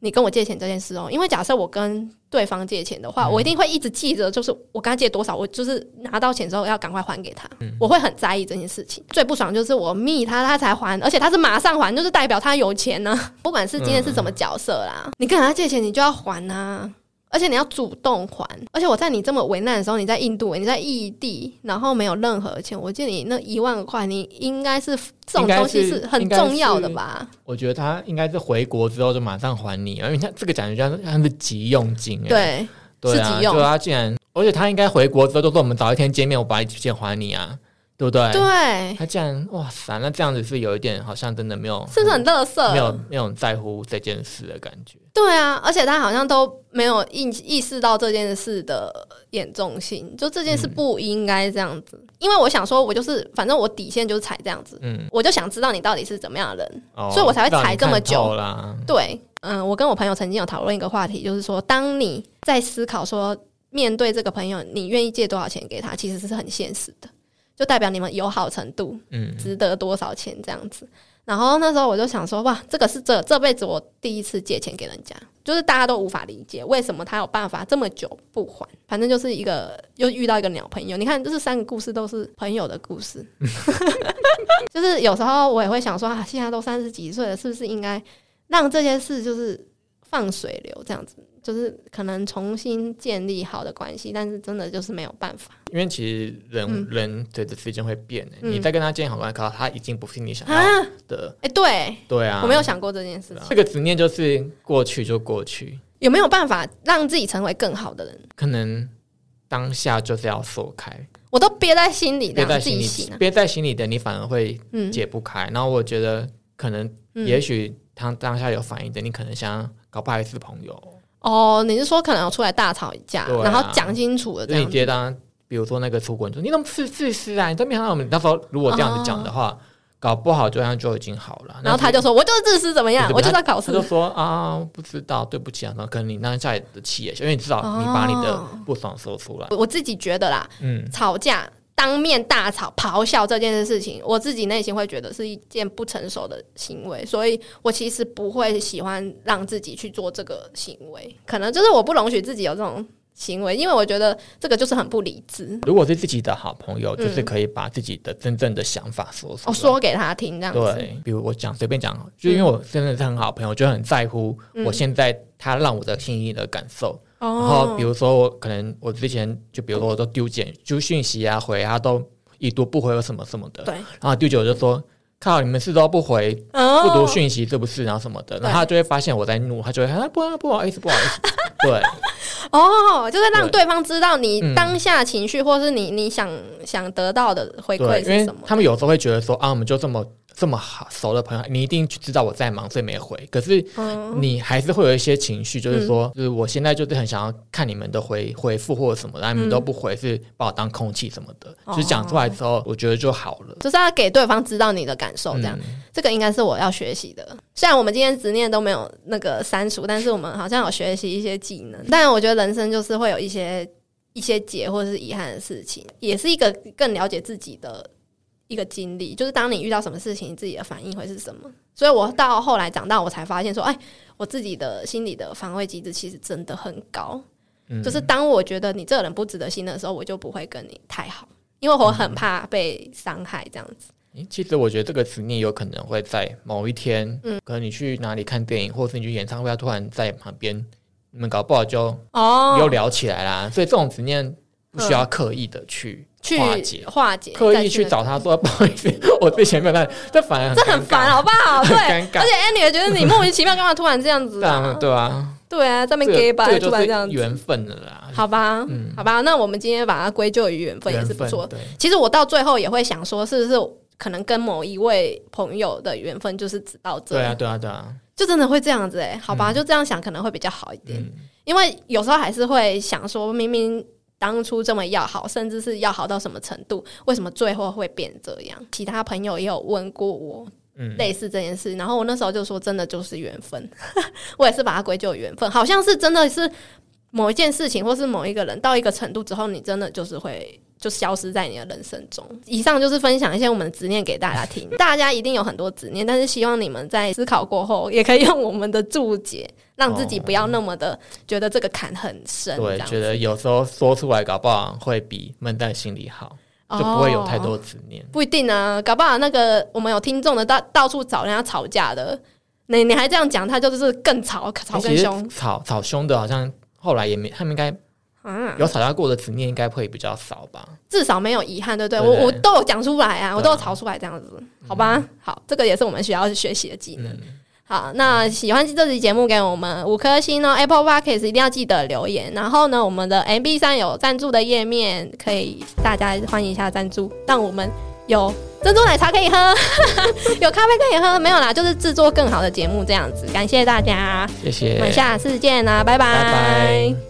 你跟我借钱这件事哦，因为假设我跟对方借钱的话，嗯。我一定会一直记着，就是我跟他借多少，我就是拿到钱之后要赶快还给他，嗯。我会很在意这件事情。最不爽就是我密他，他才还，而且他是马上还，就是代表他有钱呢、不管是今天是什么角色啦，你跟人家借钱，你就要还呐、而且你要主动还，而且我在你这么为难的时候，你在印度，你在异地，然后没有任何钱，我记得你那一万块，你应该是这种东西是是很重要的吧？我觉得他应该是回国之后就马上还你，因为他这个感觉像像是急用金哎。对，对啊，是急用对啊竟然，而且他应该回国之后就说我们早一天见面，我把你钱还你啊，对不对？对，他竟然哇塞，那这样子是有一点好像真的没有，是不是很乐色？没有没有在乎这件事的感觉。对啊，而且他好像都没有意意识到这件事的严重性，就这件事不应该这样子。因为我想说，我就是反正我底线就是踩这样子，嗯，我就想知道你到底是怎么样的人。哦所以我才会踩这么久啦。对，嗯，我跟我朋友曾经有讨论一个话题，就是说，当你在思考说面对这个朋友，你愿意借多少钱给他，其实是很现实的，就代表你们友好程度嗯，值得多少钱这样子。然后那时候我就想说，哇，这个是这这辈子我第一次借钱给人家，就是大家都无法理解为什么他有办法这么久不还。反正就是一个又遇到一个鸟朋友，你看，这三个故事都是朋友的故事。[laughs] 就是有时候我也会想说，啊，现在都三十几岁了，是不是应该让这些事就是放水流这样子？就是可能重新建立好的关系，但是真的就是没有办法因为其实人、嗯人随着时间会变的，嗯你在跟他建立好关系，可他已经不是你想要啊！的，哎、对对啊，我没有想过这件事情。这个执念就是过去就过去，有没有办法让自己成为更好的人？可能当下就是要说开，我都憋在心里，这样憋在心里自己洗呢。憋在心里的你反而会嗯解不开。然后我觉得可能嗯也许他当下有反应的，你可能想搞不好还是朋友，哦，你是说可能有出来大吵一架，对啊然后讲清楚了这就是你样子？直接当，比如说那个出国，你说你怎么是自私啊？你都没想到我们那时候如果这样子讲的话，搞不好就样就已经好了。哦然后他就说：“我就是自私，怎么样？我就是要考试他。就说啊，不知道，对不起啊，然后可能你那下的气也小，因为你知道你把你的哦不爽说出来，我”我自己觉得啦，嗯，吵架当面大吵咆哮这件事情，我自己内心会觉得是一件不成熟的行为，所以我其实不会喜欢让自己去做这个行为，可能就是我不容许自己有这种行为，因为我觉得这个就是很不理智。如果是自己的好朋友，嗯就是可以把自己的真正的想法说出来。我说给他听，这样子。对，比如我讲随便讲，就因为我真的是很好朋友，我就很在乎嗯我现在他让我的心意的感受。然哦。后比如说我可能我之前就比如说我都丢简丢讯息啊回啊都已读不回或什么什么的，对，然后丢久就说靠你们是都不回哦。不读讯息是不是？然后什么的，然后他就会发现我在怒，他就会啊不不好意思不好意思，[laughs] 对。哦，就是让对对方知道你嗯当下情绪，或是你你想想得到的回对，因为馈是什么。他们有时候会觉得说啊我们就这么这么好熟的朋友，你一定知道我在忙，所以没回。可是嗯，你还是会有一些情绪，就是说，就是我现在就是很想要看你们的回回复或者什么的，然后你们都不回，是把我当空气什么的。哦就是讲出来之后，我觉得就好了。就是要给对方知道你的感受，这样、嗯这个应该是我要学习的。虽然我们今天执念都没有那个删除，但是我们好像有学习一些技能。但我觉得人生就是会有一些一些结或者是遗憾的事情，也是一个更了解自己的一个经历。就是当你遇到什么事情，你自己的反应会是什么。所以我到后来长大，我才发现说，哎，我自己的心理的防卫机制其实真的很高。嗯就是当我觉得你这个人不值得信任的时候，我就不会跟你太好，因为我很怕被伤害这样子。诶其实我觉得这个执念有可能会在某一天，嗯可能你去哪里看电影，或是你去演唱会，他突然在旁边，你们搞不好就哦又聊起来啦。所以这种执念不需要刻意的去去化解化解，刻意去找他说 [laughs] 不好意思，我之前没有带，这反而这很烦，好不好？[laughs] 对，而且 Annie 也觉得你莫名其妙干嘛突然这样子对啊啊？对啊，对啊，在边 gay 吧，这个突然这样子，缘分的啦，好吧，嗯。好吧，那我们今天把它归咎于缘分也是不错。对，其实我到最后也会想说，是不是可能跟某一位朋友的缘分就是只到这，对啊，对啊，对啊，就真的会这样子哎、好吧，嗯。就这样想可能会比较好一点，嗯，因为有时候还是会想说，明明当初这么要好，甚至是要好到什么程度，为什么最后会变这样？其他朋友也有问过我嗯，类似这件事，然后我那时候就说，真的就是缘分，[laughs] 我也是把它归咎于缘分，好像是真的是某一件事情，或是某一个人到一个程度之后，你真的就是会。就消失在你的人生中。以上就是分享一些我们的执念给大家听，大家一定有很多执念，但是希望你们在思考过后，也可以用我们的注解，让自己不要那么的觉得这个坎很深。这对，样觉得有时候说出来，搞不好会比闷在心里好，就不会有太多执念。不一定啊，搞不好那个我们有听众的到到处找人家吵架的，你你还这样讲，他就是更吵，吵更凶吵吵凶的，好像后来也没，他们应该啊。有吵架过的执念，应该会比较少吧？至少没有遗憾，对不对？对我我都有讲出来啊，我都有吵出来，这样子，好吧？好，这个也是我们需要学习的技能。嗯，好，那喜欢这期节目，给我们五颗星哦。Apple Podcast 一定要记得留言。然后呢，我们的 MB 上有赞助的页面，可以大家欢迎一下赞助，让我们有珍珠奶茶可以喝，[laughs] 有咖啡可以喝。没有啦，就是制作更好的节目这样子。感谢大家，谢谢我们，下次见啦，拜拜拜拜。